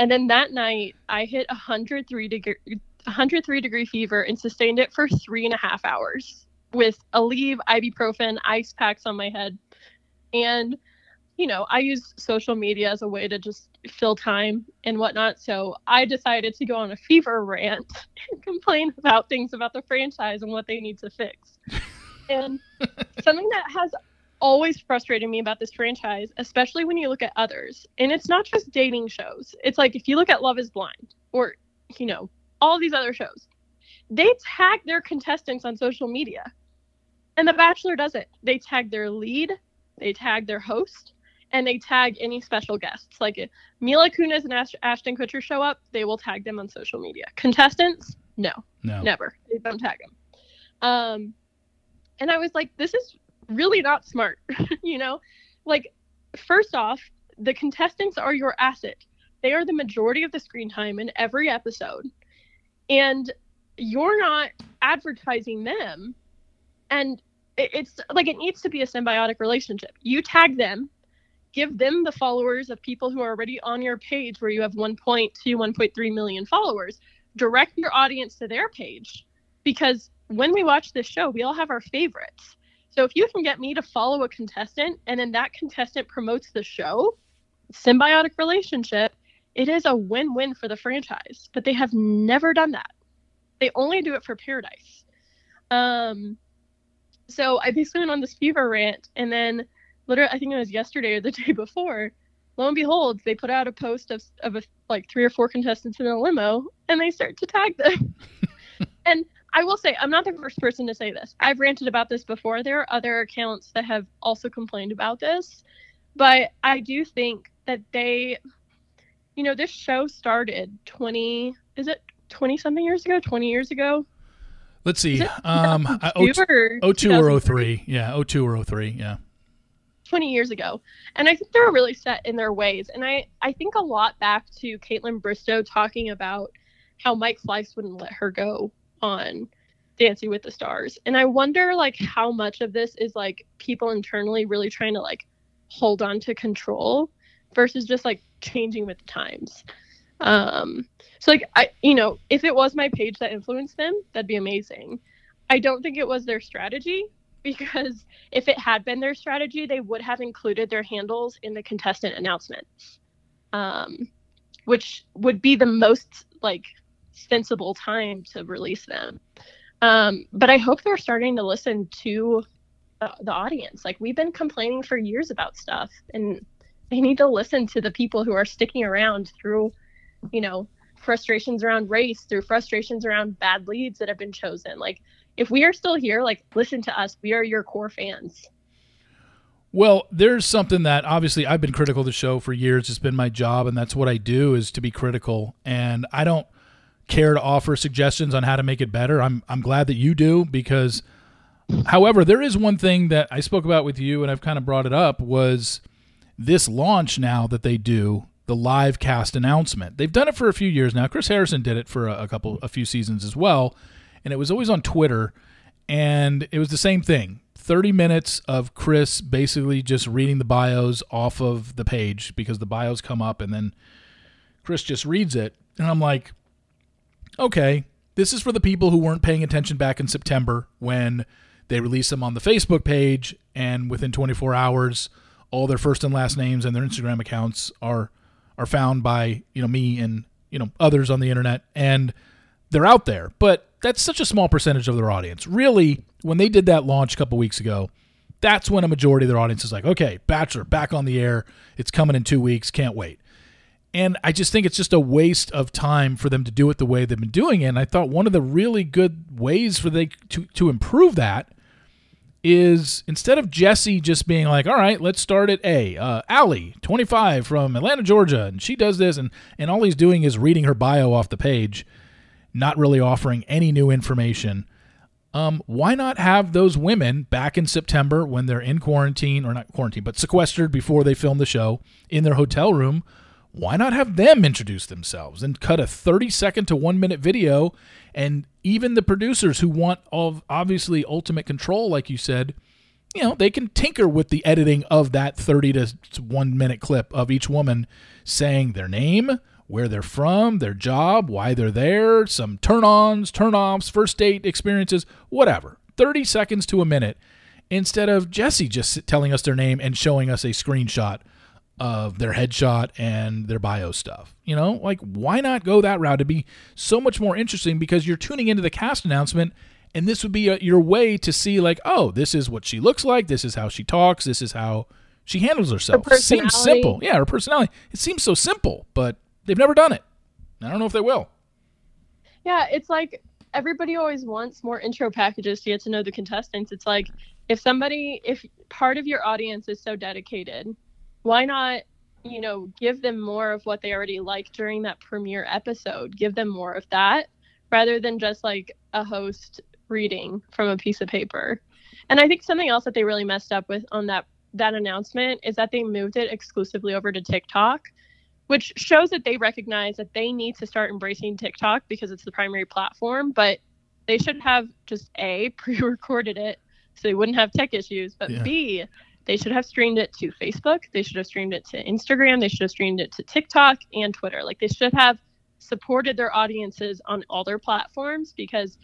And then that night I hit 103 degree 103 degree fever and sustained it for three and a half hours with Aleve, ibuprofen, ice packs on my head. And, you know, I use social media as a way to just fill time and whatnot. So I decided to go on a fever rant and complain about things about the franchise and what they need to fix. and something that has always frustrated me about this franchise, especially when you look at others, and it's not just dating shows. It's like if you look at Love is Blind or, you know, all these other shows, they tag their contestants on social media. And The Bachelor doesn't. They tag their lead, they tag their host, and they tag any special guests. Like if Mila Kunis and Ash- Ashton Kutcher show up, they will tag them on social media. Contestants, no, No. never. They don't tag them. Um, and I was like, this is really not smart. you know, like first off, the contestants are your asset. They are the majority of the screen time in every episode, and you're not advertising them. And it's like it needs to be a symbiotic relationship. You tag them, give them the followers of people who are already on your page where you have 1.2, 1.3 million followers. Direct your audience to their page because when we watch this show, we all have our favorites. So if you can get me to follow a contestant and then that contestant promotes the show, symbiotic relationship, it is a win-win for the franchise. But they have never done that. They only do it for Paradise. Um, so I basically went on this fever rant, and then literally, I think it was yesterday or the day before. Lo and behold, they put out a post of of a, like three or four contestants in a limo, and they start to tag them. and I will say, I'm not the first person to say this. I've ranted about this before. There are other accounts that have also complained about this, but I do think that they, you know, this show started 20. Is it 20 something years ago? 20 years ago? Let's see. Um, I- 2002 or 02 or 03. Yeah, 02 or 03. Yeah. 20 years ago. And I think they're really set in their ways. And I, I think a lot back to Kaitlyn Bristow talking about how Mike Fleiss wouldn't let her go on Dancing with the Stars. And I wonder like how much of this is like people internally really trying to like hold on to control versus just like changing with the times. Um so like I you know, if it was my page that influenced them, that'd be amazing. I don't think it was their strategy because if it had been their strategy, they would have included their handles in the contestant announcements, um, which would be the most like sensible time to release them. Um, but I hope they're starting to listen to the audience. Like we've been complaining for years about stuff, and they need to listen to the people who are sticking around through, you know, frustrations around race, through frustrations around bad leads that have been chosen. Like if we are still here, like listen to us. We are your core fans. Well, there's something that obviously I've been critical of the show for years. It's been my job, and that's what I do is to be critical. And I don't care to offer suggestions on how to make it better. I'm I'm glad that you do because, however, there is one thing that I spoke about with you, and I've kind of brought it up was this launch now that they do the live cast announcement. They've done it for a few years now. Chris Harrison did it for a, a couple, a few seasons as well, and it was always on Twitter, and it was the same thing. 30 minutes of Chris basically just reading the bios off of the page because the bios come up and then Chris just reads it. And I'm like, okay, this is for the people who weren't paying attention back in September when they released them on the Facebook page and within 24 hours all their first and last names and their Instagram accounts are are found by, you know, me and, you know, others on the internet and they're out there. But that's such a small percentage of their audience. Really, when they did that launch a couple weeks ago, that's when a majority of their audience is like, okay, Bachelor back on the air. It's coming in two weeks. Can't wait. And I just think it's just a waste of time for them to do it the way they've been doing it. And I thought one of the really good ways for they to, to improve that is instead of Jesse just being like, all right, let's start at A. Uh, Allie, 25 from Atlanta, Georgia, and she does this, and, and all he's doing is reading her bio off the page, not really offering any new information. Um, why not have those women back in September when they're in quarantine, or not quarantine, but sequestered before they film the show in their hotel room? why not have them introduce themselves and cut a 30 second to 1 minute video and even the producers who want of obviously ultimate control like you said you know they can tinker with the editing of that 30 to 1 minute clip of each woman saying their name where they're from their job why they're there some turn-ons turn-offs first date experiences whatever 30 seconds to a minute instead of Jesse just telling us their name and showing us a screenshot of their headshot and their bio stuff. You know, like why not go that route? It'd be so much more interesting because you're tuning into the cast announcement and this would be a, your way to see like, oh, this is what she looks like, this is how she talks, this is how she handles herself. Her seems simple. Yeah, her personality. It seems so simple, but they've never done it. I don't know if they will. Yeah, it's like everybody always wants more intro packages to get to know the contestants. It's like if somebody if part of your audience is so dedicated why not you know give them more of what they already like during that premiere episode give them more of that rather than just like a host reading from a piece of paper and i think something else that they really messed up with on that that announcement is that they moved it exclusively over to tiktok which shows that they recognize that they need to start embracing tiktok because it's the primary platform but they should have just a pre-recorded it so they wouldn't have tech issues but yeah. b they should have streamed it to Facebook. They should have streamed it to Instagram. They should have streamed it to TikTok and Twitter. Like they should have supported their audiences on all their platforms because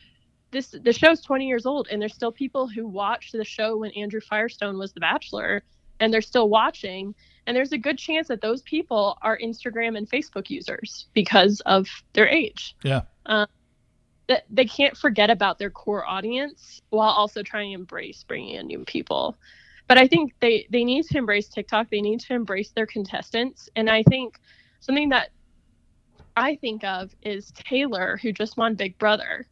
this the show's 20 years old and there's still people who watched the show when Andrew Firestone was the bachelor and they're still watching and there's a good chance that those people are Instagram and Facebook users because of their age. Yeah. Um, that they can't forget about their core audience while also trying to embrace bringing in new people but I think they they need to embrace TikTok. They need to embrace their contestants, and I think something that I think of is Taylor, who just won Big Brother.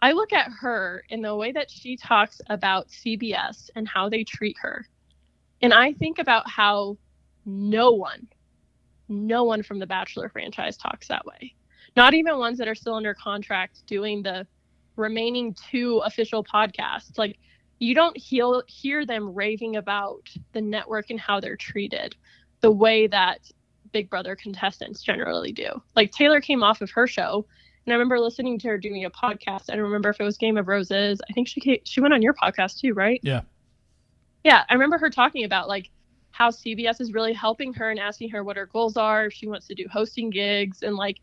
I look at her in the way that she talks about CBS and how they treat her. And I think about how no one, no one from the Bachelor franchise talks that way. Not even ones that are still under contract doing the remaining two official podcasts. Like you don't heal, hear them raving about the network and how they're treated the way that Big Brother contestants generally do. Like Taylor came off of her show, and I remember listening to her doing a podcast. I don't remember if it was Game of Roses. I think she came, she went on your podcast too, right? Yeah. Yeah, I remember her talking about like how CBS is really helping her and asking her what her goals are, if she wants to do hosting gigs, and like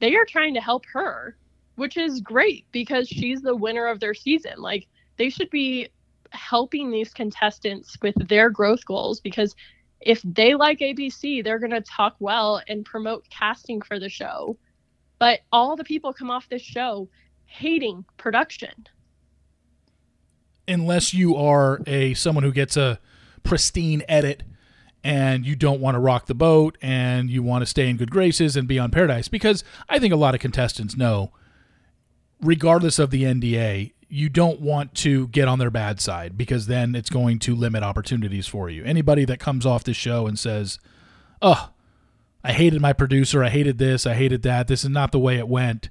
they are trying to help her, which is great because she's the winner of their season. Like they should be helping these contestants with their growth goals because if they like ABC, they're going to talk well and promote casting for the show. But all the people come off this show hating production. Unless you are a someone who gets a pristine edit and you don't want to rock the boat and you want to stay in good graces and be on paradise because I think a lot of contestants know regardless of the NDA, you don't want to get on their bad side because then it's going to limit opportunities for you. Anybody that comes off the show and says, "Oh, I hated my producer, I hated this, I hated that. This is not the way it went."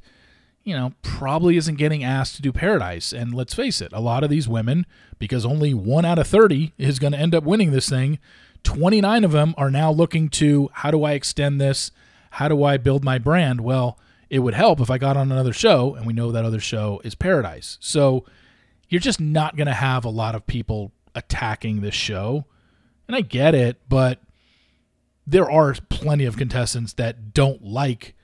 You know, probably isn't getting asked to do Paradise. And let's face it, a lot of these women, because only one out of 30 is going to end up winning this thing, 29 of them are now looking to how do I extend this? How do I build my brand? Well, it would help if I got on another show, and we know that other show is Paradise. So you're just not going to have a lot of people attacking this show. And I get it, but there are plenty of contestants that don't like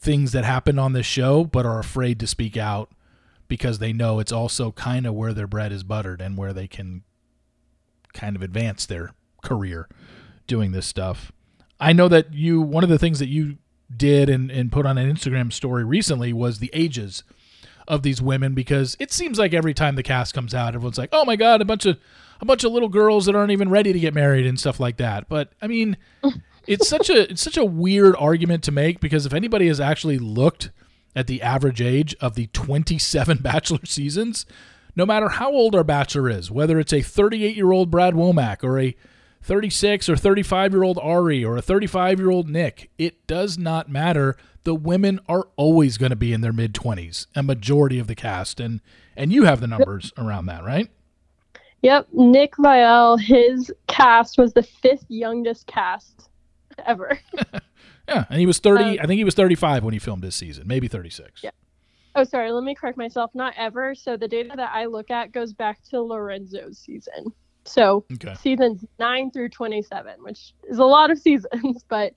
things that happen on this show, but are afraid to speak out because they know it's also kind of where their bread is buttered and where they can kind of advance their career doing this stuff. I know that you, one of the things that you did and, and put on an Instagram story recently was the ages of these women because it seems like every time the cast comes out, everyone's like, "Oh my god, a bunch of a bunch of little girls that aren't even ready to get married and stuff like that." But I mean, mm. It's such a it's such a weird argument to make because if anybody has actually looked at the average age of the 27 bachelor seasons, no matter how old our bachelor is, whether it's a 38 year old Brad Womack or a 36 or 35 year old Ari or a 35 year old Nick. It does not matter. The women are always going to be in their mid 20s, a majority of the cast. And, and you have the numbers around that, right? Yep. Nick Viall, his cast was the fifth youngest cast ever. Yeah, and he was 30. Um, I think he was 35 when he filmed this season, maybe 36. Yeah. Oh, sorry. Let me correct myself. Not ever. So the data that I look at goes back to Lorenzo's season. So Okay. seasons nine through 27, which is a lot of seasons, but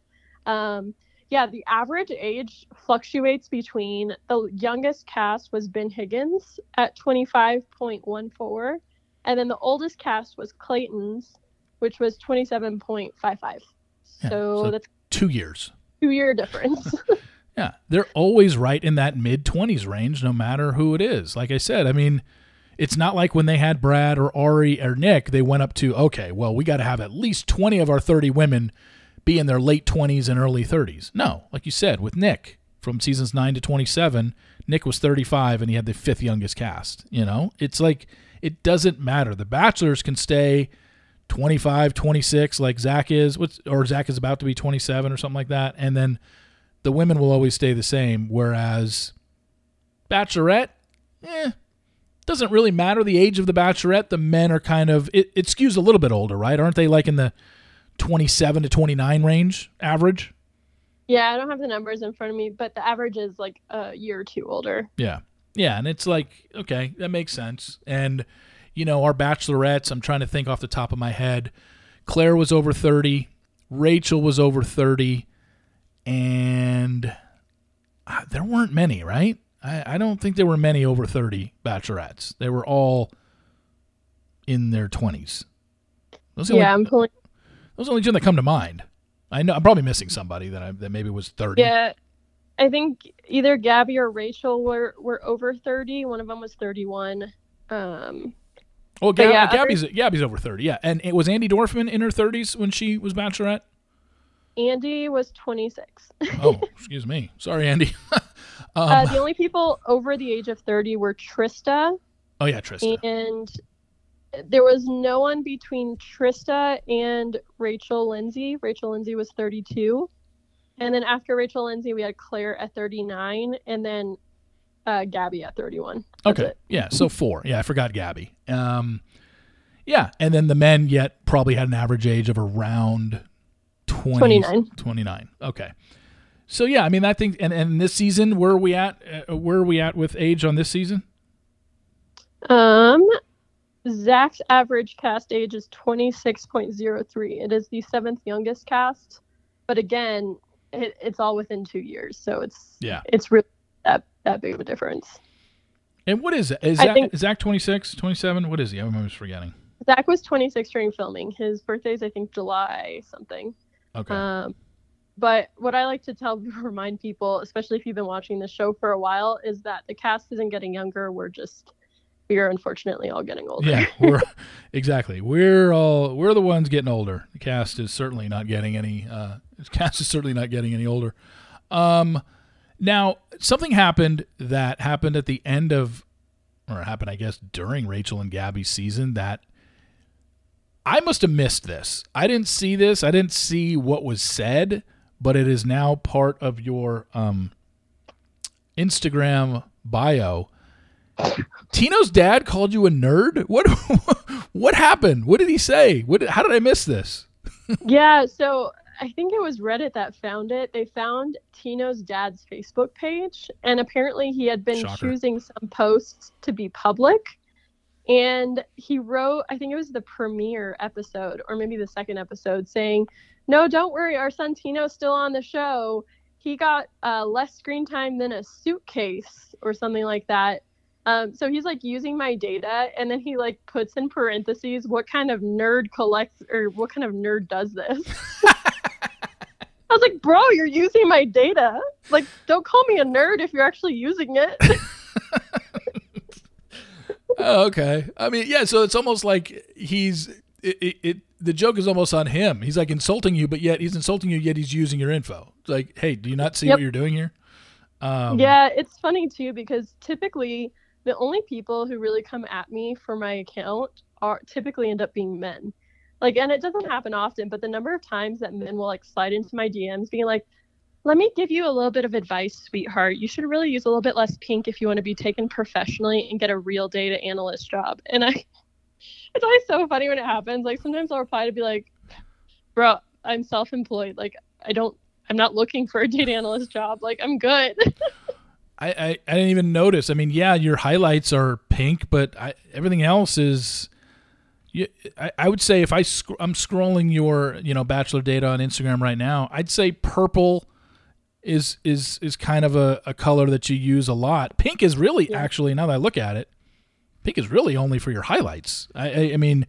um, yeah, the average age fluctuates between the youngest cast was Ben Higgins at 25.14, and then the oldest cast was Clayton's, which was 27.55. Yeah, so so- that's Two years. two year difference. Yeah, they're always right in that mid 20s range, no matter who it is. Like I said, I mean, it's not like when they had Brad or Ari or Nick, they went up to, okay, well, we got to have at least 20 of our 30 women be in their late 20s and early 30s. No, like you said, with Nick from seasons 9 to 27, Nick was 35 and he had the fifth youngest cast. You know, it's like, it doesn't matter. The Bachelors can stay 25, 26, like Zach is, what's, or Zach is about to be 27 or something like that. And then the women will always stay the same. Whereas Bachelorette, eh, doesn't really matter the age of the Bachelorette. The men are kind of it, it skews a little bit older, right? Aren't they like in the twenty-seven to twenty-nine range average? yeah, I don't have the numbers in front of me, but the average is like a year or two older. Yeah, yeah, and it's like okay, that makes sense. And you know, our Bachelorettes, I'm trying to think off the top of my head. Claire was over thirty, Rachel was over thirty, and uh, there weren't many, right? I, I don't think there were many over 30 bachelorettes. They were all in their 20s. Those Yeah, only, I'm pulling. those are the only two that come to mind. I know I'm probably missing somebody that I, that maybe was 30. Yeah, I think either Gabby or Rachel were were over 30. One of them was 31. Um, Well, Gab, yeah, Gabby's Gabby's over 30. Yeah, and it was Andi Dorfman in her 30s when she was bachelorette. Andi was 26. Oh, excuse me. Sorry, Andi. um, uh, the only people over the age of 30 were Trista, oh yeah, Trista. and there was no one between Trista and Rachel Lindsay. Rachel Lindsay was 32. And then after Rachel Lindsay, we had Claire at 39, and then uh, Gabby at 31. That's Okay. it. Yeah. So four. Yeah, I forgot Gabby. Um, yeah, and then the men yet probably had an average age of around 20, 29. 29. Okay. So yeah, I mean, I think, and, and this season, where are we at? Uh, where are we at with age on this season? Um, Zach's average cast age is 26.03. It is the seventh youngest cast, but again, it, it's all within two years, so it's Yeah. it's really that that big of a difference. And what is it? Is I Zach, think- Zach 26, 27? What is he? I'm always forgetting. Zach was 26 during filming. His birthday's I think July something. Okay. Um, but what I like to tell remind people, especially if you've been watching the show for a while, is that the cast isn't getting younger. We're just we are unfortunately all getting older. Yeah, we're exactly. We're all we're the ones getting older. The cast is certainly not getting any. Uh, the cast is certainly not getting any older. Um, now something happened that happened at the end of, or happened, I guess, during Rachel and Gabby's season that I must have missed this. I didn't see this. I didn't see what was said, but it is now part of your um, Instagram bio. Tino's dad called you a nerd. What what happened? What did he say? What how did I miss this? Yeah, so I think it was Reddit that found it. They found Tino's dad's Facebook page, and apparently he had been Shocker. choosing some posts to be public. And he wrote, I think it was the premiere episode, or maybe the second episode, saying, No, don't worry, our son Tino's still on the show. He got uh, less screen time than a suitcase, or something like that. Um, so he's like using my data, and then he like puts in parentheses, "What kind of nerd collects or what kind of nerd does this?" I was like, "Bro, you're using my data. Like, don't call me a nerd if you're actually using it." Oh, okay. I mean, yeah. So it's almost like he's it, it, it. The joke is almost on him. He's like insulting you, but yet he's insulting you, yet he's using your info. It's like, hey, do you not see Yep. what you're doing here? Um, yeah, it's funny too because typically the only people who really come at me for my account are typically end up being men. Like, and it doesn't happen often, but the number of times that men will like slide into my DMs being like, let me give you a little bit of advice, sweetheart. You should really use a little bit less pink if you want to be taken professionally and get a real data analyst job. And I, it's always so funny when it happens. Like sometimes I'll reply to be like, bro, I'm self-employed. Like I don't I'm not looking for a data analyst job. Like I'm good. I, I, I didn't even notice. I mean, yeah, your highlights are pink, but I, everything else is. You, I, I would say if I sc- I'm scrolling your you know bachelor data on Instagram right now, I'd say purple is is is kind of a, a color that you use a lot. Pink is really yeah. actually now that I look at it, pink is really only for your highlights. I I, I mean,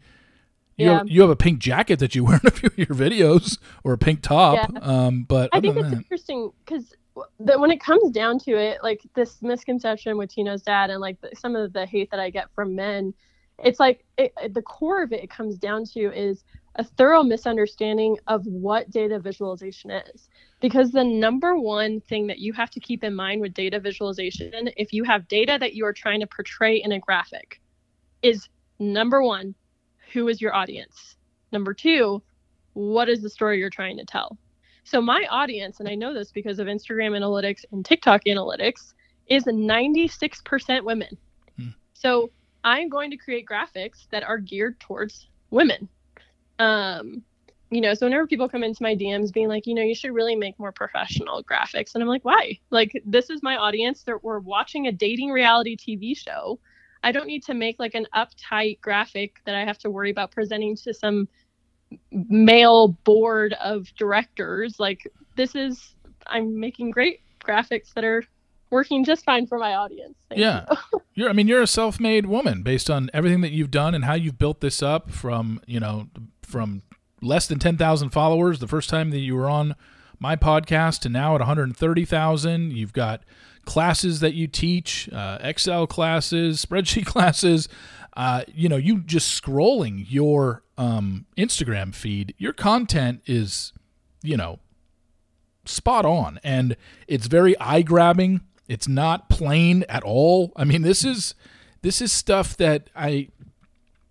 you yeah. have, you have a pink jacket that you wear in a few of your videos or a pink top. Yeah. Um, but I think it's that, interesting because that when it comes down to it, like this misconception with Tino's dad and like the, some of the hate that I get from men, it's like it, the core of it, it comes down to is a thorough misunderstanding of what data visualization is. Because the number one thing that you have to keep in mind with data visualization, if you have data that you are trying to portray in a graphic, is number one, who is your audience? Number two, what is the story you're trying to tell? So my audience, and I know this because of Instagram analytics and TikTok analytics, is 96% women. Hmm. So I'm going to create graphics that are geared towards women. Um, you know, so whenever people come into my DMs being like, you know, you should really make more professional graphics, and I'm like, why? Like, this is my audience. That we're watching a dating reality TV show. I don't need to make like an uptight graphic that I have to worry about presenting to some male board of directors. Like this is I'm making great graphics that are working just fine for my audience. Thank yeah. You. you're I mean you're a self-made woman based on everything that you've done and how you've built this up from, you know, from less than 10,000 followers the first time that you were on my podcast to now at 130,000. You've got classes that you teach, uh, Excel classes, spreadsheet classes, uh, you know, you just scrolling your um, Instagram feed, your content is, you know, spot on, and it's very eye grabbing. It's not plain at all. I mean, this is this is stuff that I,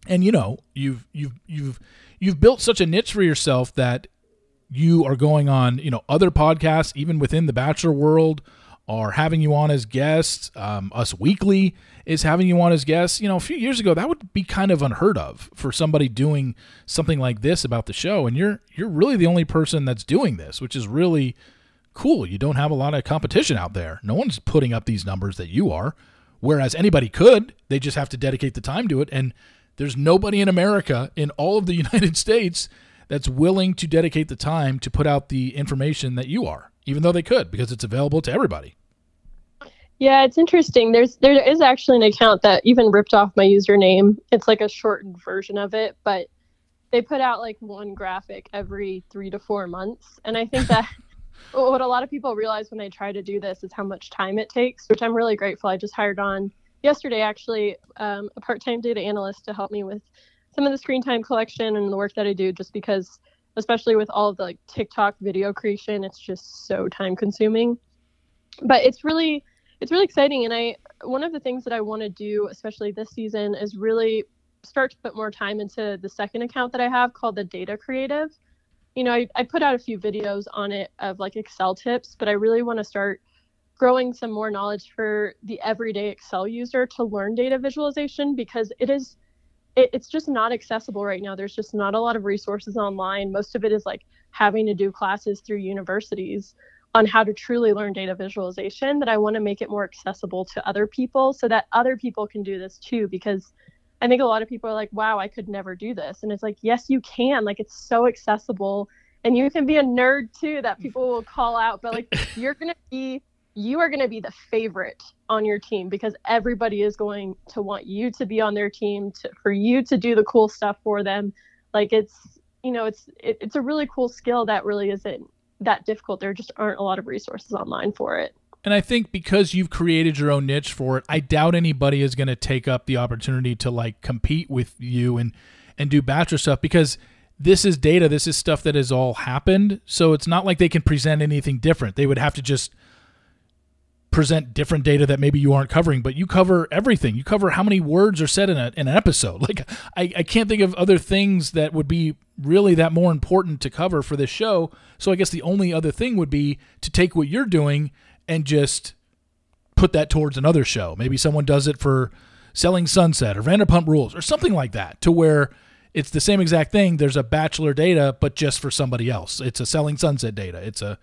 and you know, you've you've you've you've built such a niche for yourself that you are going on, you know, other podcasts, even within the Bachelor world are having you on as guests. Um, Us Weekly is having you on as guests. You know, a few years ago, that would be kind of unheard of for somebody doing something like this about the show. And you're you're really the only person that's doing this, which is really cool. You don't have a lot of competition out there. No one's putting up these numbers that you are. Whereas anybody could, they just have to dedicate the time to it. And there's nobody in America, in all of the United States, that's willing to dedicate the time to put out the information that you are even though they could because it's available to everybody. Yeah, it's interesting. There's there is actually an account that even ripped off my username. It's like a shortened version of it, but they put out like one graphic every 3 to 4 months, and I think that what a lot of people realize when they try to do this is how much time it takes, which I'm really grateful. I just hired on yesterday actually um, a part-time data analyst to help me with some of the screen time collection and the work that I do just because especially with all the like TikTok video creation. It's just so time consuming. But it's really it's really exciting and I one of the things that I want to do especially this season is really start to put more time into the second account that I have called the Data Creative. You know, I, I put out a few videos on it of like Excel tips, but I really want to start growing some more knowledge for the everyday Excel user to learn data visualization because it is it, it's just not accessible right now. There's just not a lot of resources online. Most of it is like having to do classes through universities on how to truly learn data visualization that I want to make it more accessible to other people so that other people can do this too because I think a lot of people are like, "Wow, I could never do this." And it's like, "Yes, you can. Like it's so accessible and you can be a nerd too that people will call out, but like you're going to be you are going to be the favorite on your team because everybody is going to want you to be on their team to, for you to do the cool stuff for them like it's you know it's it, it's a really cool skill that really isn't that difficult there just aren't a lot of resources online for it and I think because you've created your own niche for it, I doubt anybody is going to take up the opportunity to like compete with you and and do bachelor stuff because this is data, this is stuff that has all happened. So it's not like they can present anything different. They would have to just present different data that maybe you aren't covering, but you cover everything. You cover how many words are said in, a, in an episode. Like, I, I can't think of other things that would be really that more important to cover for this show. So I guess the only other thing would be to take what you're doing and just put that towards another show. Maybe someone does it for Selling Sunset or Vanderpump Rules or something like that, to where it's the same exact thing. There's a Bachelor data, but just for somebody else. It's a Selling Sunset data. It's a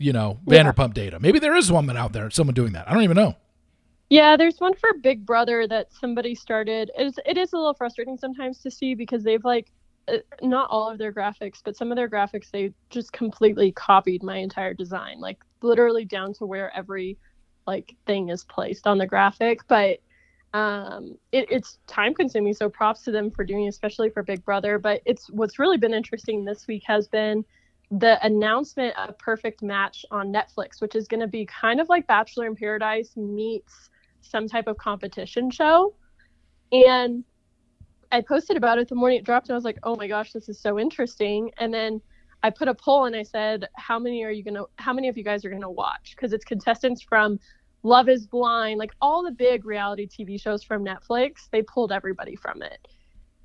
you know, Yeah. Vanderpump data. Maybe there is one out there, someone doing that. I don't even know. Yeah, there's one for Big Brother that somebody started. It's, it is a little frustrating sometimes to see because they've like uh, not all of their graphics, but some of their graphics they just completely copied my entire design, like literally down to where every like thing is placed on the graphic. But um, it, it's time consuming, so props to them for doing, especially for Big Brother. But it's what's really been interesting this week has been the announcement of Perfect Match on Netflix, which is going to be kind of like Bachelor in Paradise meets some type of competition show. And I posted about it the morning it dropped, and I was like, oh my gosh, this is so interesting. And then I put a poll and I said, how many are you going to, how many of you guys are going to watch? Because it's contestants from Love is Blind, like all the big reality TV shows from Netflix, they pulled everybody from it.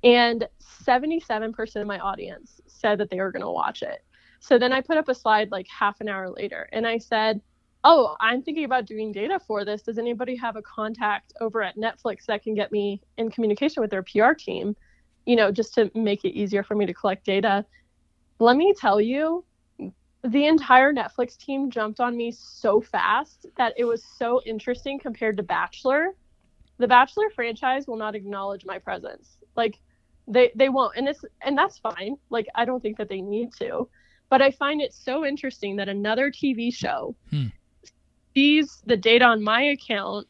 And 77% of my audience said that they were going to watch it. So then I put up a slide like half an hour later and I said, Oh, I'm thinking about doing data for this. Does anybody have a contact over at Netflix that can get me in communication with their PR team, you know, just to make it easier for me to collect data? Let me tell you, the entire Netflix team jumped on me so fast that it was so interesting compared to Bachelor. The Bachelor franchise will not acknowledge my presence. Like they they won't and it's and that's fine. Like I don't think that they need to. But I find it so interesting that another TV show Hmm. sees the data on my account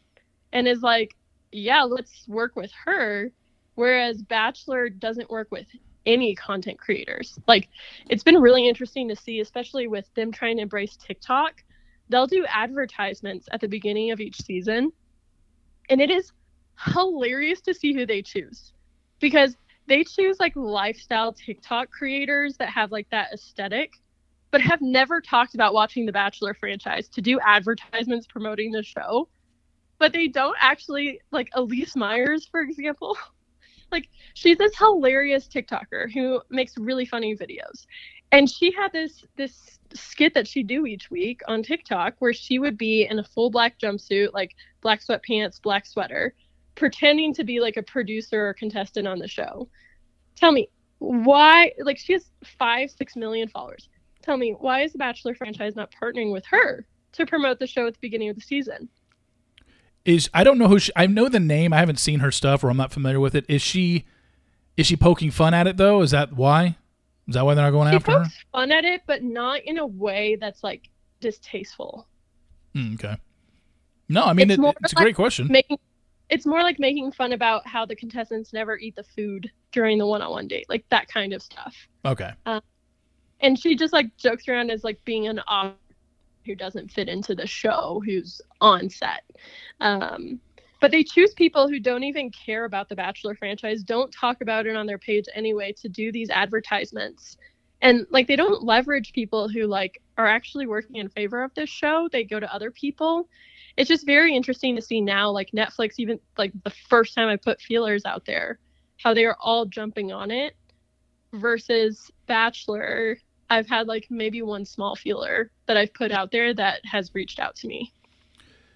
and is like, yeah, let's work with her. Whereas Bachelor doesn't work with any content creators. Like, it's been really interesting to see, especially with them trying to embrace TikTok. They'll do advertisements at the beginning of each season. And it is hilarious to see who they choose because they choose like lifestyle TikTok creators that have like that aesthetic, but have never talked about watching the Bachelor franchise to do advertisements promoting the show. But they don't actually like Elyse Myers, for example. like she's this hilarious TikToker who makes really funny videos. And she had this this skit that she'd do each week on TikTok where she would be in a full black jumpsuit, like black sweatpants, black sweater, pretending to be like a producer or contestant on the show. Tell me why like she has five, six million followers. Tell me why is the Bachelor franchise not partnering with her to promote the show at the beginning of the season? Is I don't know who she, I know the name. I haven't seen her stuff or I'm not familiar with it. Is she is she poking fun at it though? Is that why? Is that why they're not going She after her? fun at it, but not in a way that's like distasteful. Hmm, okay. No, I mean It's it, it's a like great question. Making it's more like making fun about how the contestants never eat the food during the one-on-one date, like that kind of stuff. Okay. and she just like jokes around as like being an op who doesn't fit into the show who's on set. Um but they choose people who don't even care about the bachelor franchise don't talk about it on their page anyway to do these advertisements. And like they don't leverage people who like are actually working in favor of this show. They go to other people. It's just very interesting to see now like netflix even like the first time i put feelers out there how they are all jumping on it versus bachelor I've had like maybe one small feeler that I've put out there that has reached out to me.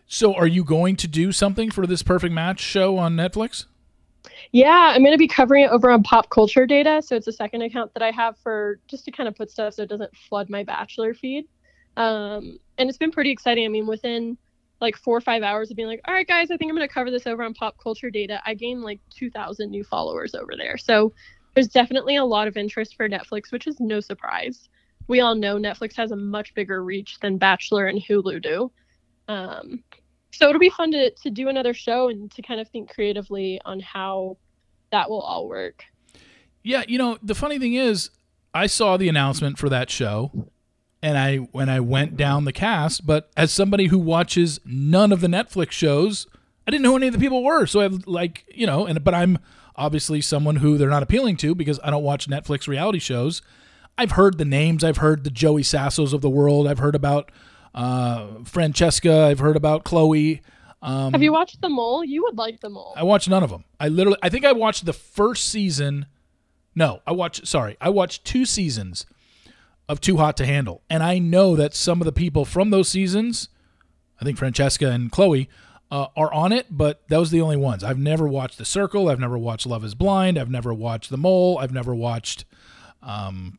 So are you going to do something for this perfect match show on Netflix? Yeah, I'm going to be covering it over on Pop Culture Data. So it's a second account that I have for just to kind of put stuff so it doesn't flood my Bachelor feed. Um, and it's been pretty exciting. I mean, within like four or five hours of being like, all right, guys, I think I'm going to cover this over on Pop Culture Data, I gained like 2,000 new followers over there. So there's definitely a lot of interest for Netflix, which is no surprise. We all know Netflix has a much bigger reach than Bachelor and Hulu do. Um, so it'll be fun to, to do another show and to kind of think creatively on how that will all work. Yeah, you know, the funny thing is I saw the announcement for that show and I when I went down the cast, but as somebody who watches none of the Netflix shows, I didn't know who any of the people were. So I've like, you know, and but I'm obviously someone who they're not appealing to because I don't watch Netflix reality shows. I've heard the names, I've heard the Joey Sasso of the world, I've heard about uh, Francesca, I've heard about Chloe. Um, Have you watched The Mole? You would like The Mole. I watched none of them. I literally, I think I watched the first season. No, I watched. Sorry, I watched two seasons of Too Hot to Handle, and I know that some of the people from those seasons, I think Francesca and Chloe, uh, are on it, but those are the only ones. I've never watched The Circle. I've never watched Love Is Blind. I've never watched The Mole. I've never watched um,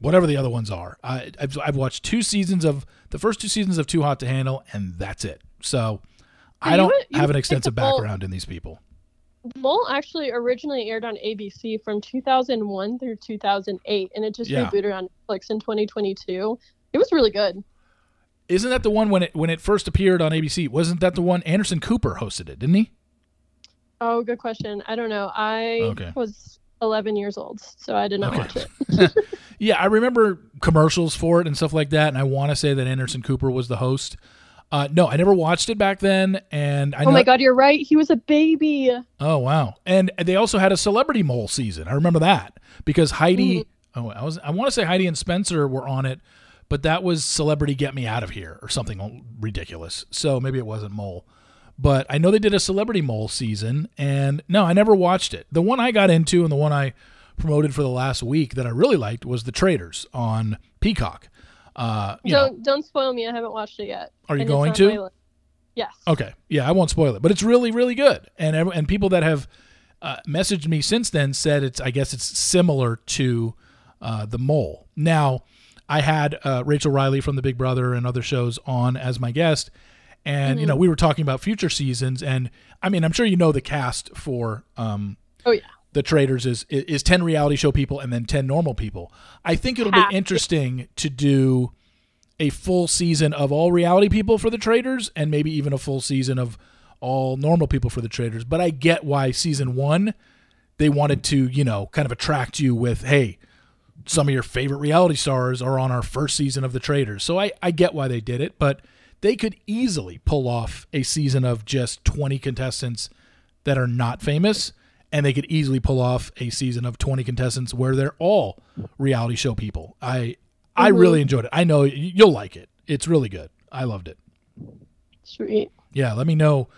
whatever the other ones are. I, I've, I've watched two seasons of the first two seasons of Too Hot to Handle, and that's it. So I don't would- you have an extensive the background in these people. Mole actually originally aired on ABC from 2001 through 2008, and it just Yeah. rebooted on Netflix in 2022. It was really good. Isn't that the one when it when it first appeared on ABC? Wasn't that the one Anderson Cooper hosted it? Didn't he? Oh, good question. I don't know. I Okay. was 11 years old, so I did not Okay. watch it. Yeah, I remember commercials for it and stuff like that, and I want to say that Anderson Cooper was the host. Uh, no, I never watched it back then, and I Oh know. my God, you're right. He was a baby. Oh wow! And they also had a celebrity mole season. I remember that because Heidi. Mm-hmm. Oh, I was. I want to say Heidi and Spencer were on it, but that was Celebrity Get Me Out of Here or something ridiculous. So maybe it wasn't Mole. But I know they did a Celebrity Mole season, and no, I never watched it. The one I got into and the one I promoted for the last week that I really liked was The Traitors on Peacock. Uh, you Don't don't spoil me. I haven't watched it yet. Are you And going to? Yes. Okay, yeah, I won't spoil it, but it's really, really good. And and people that have uh, messaged me since then said it's. I guess it's similar to uh, the Mole. Now, I had uh, Rachel Reilly from The Big Brother and other shows on as my guest, and you know we were talking about future seasons. And I mean, I'm sure you know the cast for um, Oh yeah. the Traitors is is 10 reality show people and then 10 normal people. I think it'll be interesting to do a full season of all reality people for the Traitors and maybe even a full season of all normal people for the Traitors but i get why season one they wanted to you know kind of attract you with hey some of your favorite reality stars are on our first season of the Traitors. So i, I get why they did it but they could easily pull off a season of just 20 contestants that are not famous and they could easily pull off a season of 20 contestants where they're all reality show people. I i really enjoyed it. I know you'll like it. It's really good. I loved it. Sweet. yeah let me know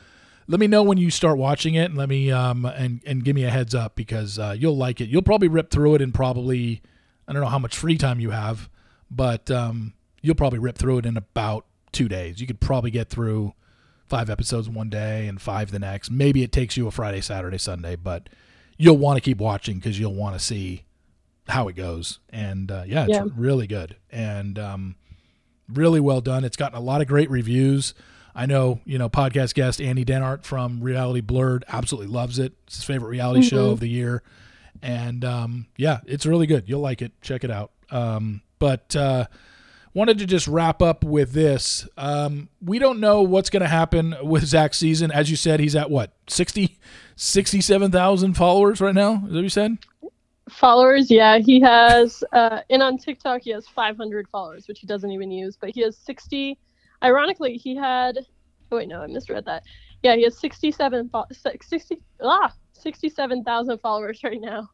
let me know when you start watching it and let me um and and give me a heads up because uh, you'll like it. You'll probably rip through it in probably i don't know how much free time you have but um you'll probably rip through it in about two days you could probably get through five episodes one day and five the next maybe it takes you a friday saturday sunday but you'll want to keep watching because you'll want to see how it goes and uh, yeah it's Yeah. really good and um really well done. It's gotten a lot of great reviews. I know, you know, podcast guest Andy Dehnart from Reality Blurred absolutely loves it. It's his favorite reality show of the year. And um, yeah, it's really good. You'll like it. Check it out. Um, but uh, wanted to just wrap up with this. Um, we don't know what's going to happen with Zach's season. As you said, he's at what, 60, 67,000 followers right now? Is that what you said? Followers, yeah, he has, uh, and on TikTok he has 500 followers, which he doesn't even use. But he has 60. Ironically, he had. Oh wait, no, I misread that. Yeah, he has 67, 60, ah, 67,000 followers right now.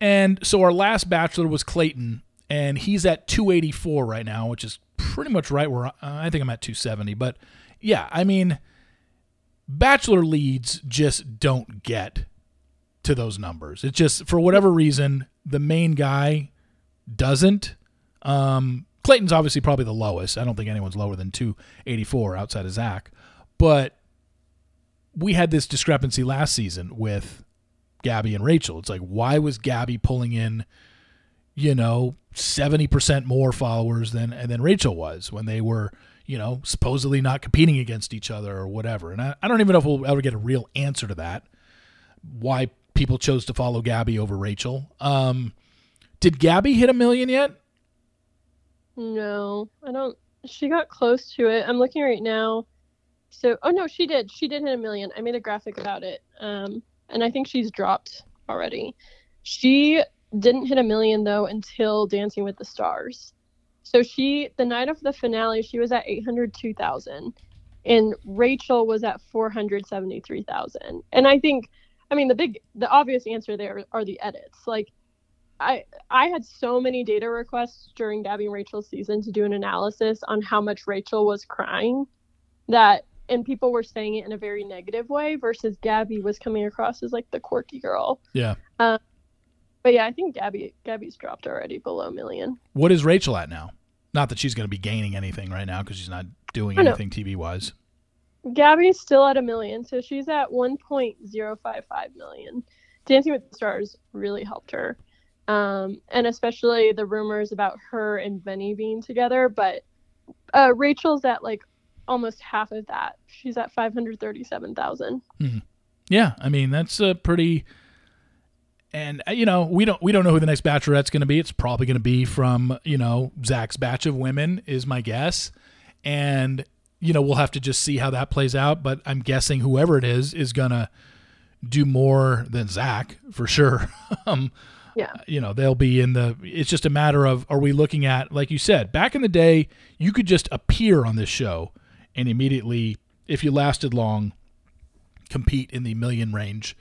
And so our last bachelor was Clayton, and he's at 284 right now, which is pretty much right where uh, I think I'm at 270. But yeah, I mean, bachelor leads just don't get to those numbers. It's just for whatever reason the main guy doesn't. Um, Clayton's obviously probably the lowest. I don't think anyone's lower than 284 outside of Zach, but we had this discrepancy last season with Gabby and Rachel. It's like, why was Gabby pulling in, you know, 70% more followers than and than Rachel was when they were, you know, supposedly not competing against each other or whatever. And I, I don't even know if we'll ever get a real answer to that. Why people chose to follow Gabby over Rachel. Um, did Gabby hit a million yet? No, I don't. She got close to it. I'm looking right now. So, oh no, she did. She did hit a million. I made a graphic about it. Um, and I think she's dropped already. She didn't hit a million though until Dancing with the Stars. So she, the night of the finale, she was at 802,000, and Rachel was at 473,000. And I think, I mean, the big, the obvious answer there are the edits. Like, I I had so many data requests during Gabby and Rachel's season to do an analysis on how much Rachel was crying that and people were saying it in a very negative way versus Gabby was coming across as like the quirky girl. Yeah. But yeah, I think Gabby Gabby's dropped already below a million. What is Rachel at now? Not that she's going to be gaining anything right now because she's not doing anything TV wise. Gabby's still at a million, so she's at 1.055 million. Dancing with the Stars really helped her. um, and especially the rumors about her and Benny being together. But uh, Rachel's at like almost half of that. She's at five hundred thirty-seven thousand. Mm-hmm. Yeah, I mean that's a pretty. And uh, you know we don't we don't know who the next bachelorette's going to be. It's probably going to be from you know Zach's batch of women is my guess, and you know we'll have to just see how that plays out. But I'm guessing whoever it is is going to do more than Zach for sure. um, yeah. You know, they'll be in the. It's just a matter of are we looking at, like you said, back in the day, you could just appear on this show and immediately, if you lasted long, compete in the million range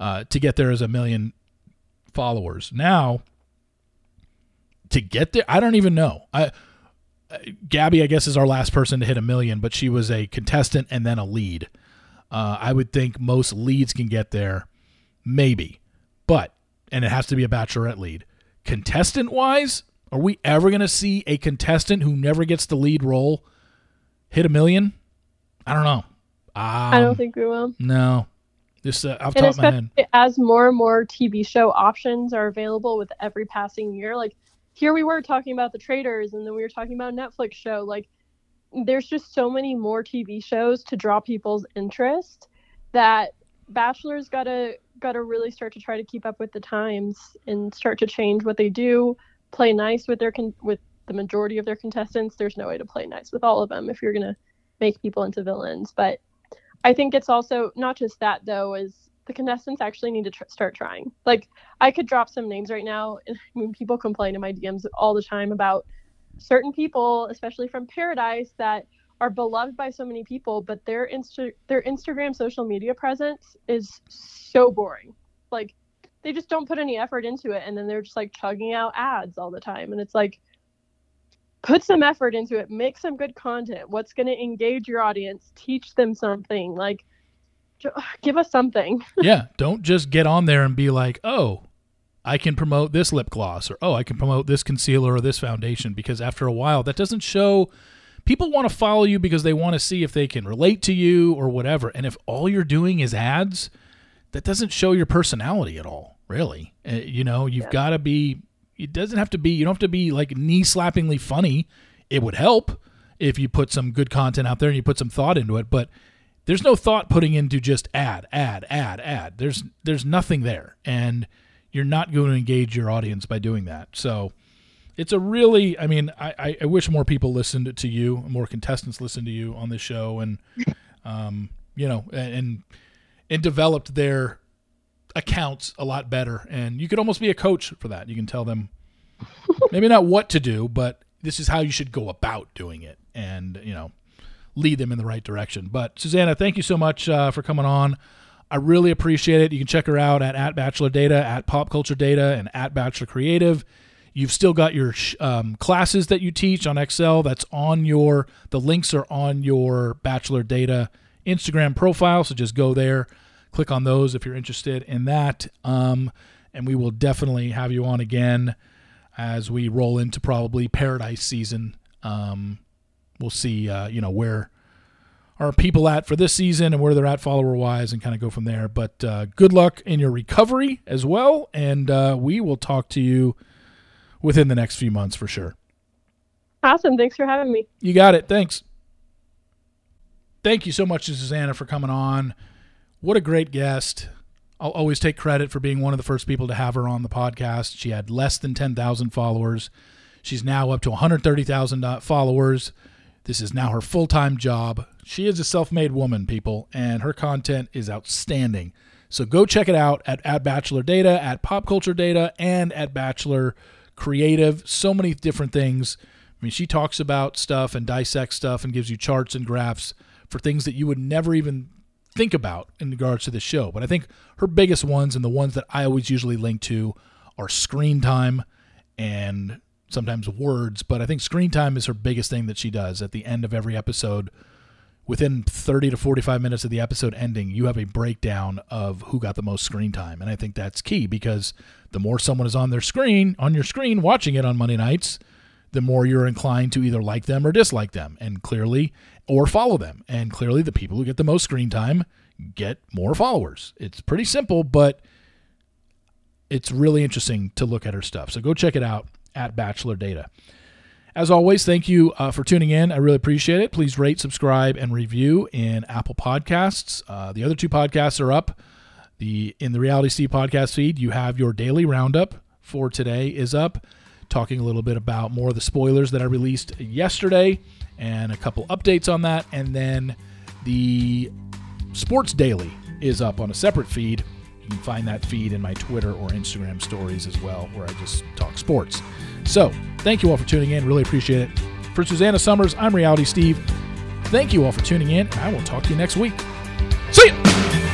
uh, to get there as a million followers. Now, to get there, I don't even know. I. Gabby, I guess, is our last person to hit a million, but she was a contestant and then a lead. Uh, I would think most leads can get there, maybe, but and it has to be a bachelorette lead. Contestant wise, are we ever going to see a contestant who never gets the lead role hit a million? I don't know. Um, I don't think we will. No, just uh, off the top of my head. As more and more TV show options are available with every passing year, like here we were talking about the Traitors, and then we were talking about Netflix show, like there's just so many more TV shows to draw people's interest that Bachelor's got to got to really start to try to keep up with the times and start to change what they do, play nice with their con- with the majority of their contestants. There's no way to play nice with all of them if you're going to make people into villains, but I think it's also not just that though is the contestants actually need to tr- start trying. Like I could drop some names right now I mean, people complain in my DMs all the time about certain people, especially from Paradise, that are beloved by so many people, but their Insta- their Instagram social media presence is so boring. Like they just don't put any effort into it, and then they're just like chugging out ads all the time, and it's like put some effort into it, make some good content. What's going to engage your audience? Teach them something. Like give us something. yeah, don't just get on there and be like, "Oh, I can promote this lip gloss or oh, I can promote this concealer or this foundation because after a while that doesn't show people want to follow you because they want to see if they can relate to you or whatever. And if all you're doing is ads, that doesn't show your personality at all, really. Uh, you know, you've yeah. got to be it doesn't have to be you don't have to be like knee slappingly funny. It would help if you put some good content out there and you put some thought into it, but there's no thought putting into just ad, ad, ad, ad. There's there's nothing there. And you're not going to engage your audience by doing that. So it's a really, I mean, I, I wish more people listened to you, more contestants listened to you on this show, and um, you know, and and developed their accounts a lot better. And you could almost be a coach for that. You can tell them maybe not what to do, but this is how you should go about doing it, and you know, lead them in the right direction. But Susanna, thank you so much uh, for coming on. I really appreciate it. You can check her out at, at Bachelor Data, at Pop Culture Data, and at Bachelor Creative. You've still got your um, classes that you teach on Excel. That's on your, the links are on your Bachelor Data Instagram profile. So just go there, click on those if you're interested in that. Um, and we will definitely have you on again as we roll into probably Paradise season. Um, we'll see, uh, you know, where are people at for this season and where they're at follower wise and kind of go from there. But uh, good luck in your recovery as well. And uh, we will talk to you within the next few months for sure. Awesome. Thanks for having me. You got it. Thanks. Thank you so much to Susanna for coming on. What a great guest. I'll always take credit for being one of the first people to have her on the podcast. She had less than 10,000 followers. She's now up to 130,000 uh, followers. This is now her full time job. She is a self made woman, people, and her content is outstanding. So go check it out at, at Bachelor Data, at Pop Culture Data, and at Bachelor Creative. So many different things. I mean, she talks about stuff and dissects stuff and gives you charts and graphs for things that you would never even think about in regards to the show. But I think her biggest ones and the ones that I always usually link to are screen time and sometimes words, but I think screen time is her biggest thing that she does at the end of every episode. Within 30 to 45 minutes of the episode ending, you have a breakdown of who got the most screen time. And I think that's key because the more someone is on their screen, on your screen, watching it on Monday nights, the more you're inclined to either like them or dislike them. And clearly, or follow them. And clearly, the people who get the most screen time get more followers. It's pretty simple, but it's really interesting to look at her stuff. So go check it out at Bachelor Data. As always, thank you uh, for tuning in. I really appreciate it. Please rate, subscribe, and review in Apple Podcasts. Uh, the other two podcasts are up. The in the Reality Steve podcast feed, you have your daily roundup for today is up, talking a little bit about more of the spoilers that I released yesterday and a couple updates on that, and then the Sports Daily is up on a separate feed. You can find that feed in my Twitter or Instagram stories as well, where I just talk sports. So, thank you all for tuning in. Really appreciate it. For Susanna Summers, I'm Reality Steve. Thank you all for tuning in, I will talk to you next week. See ya!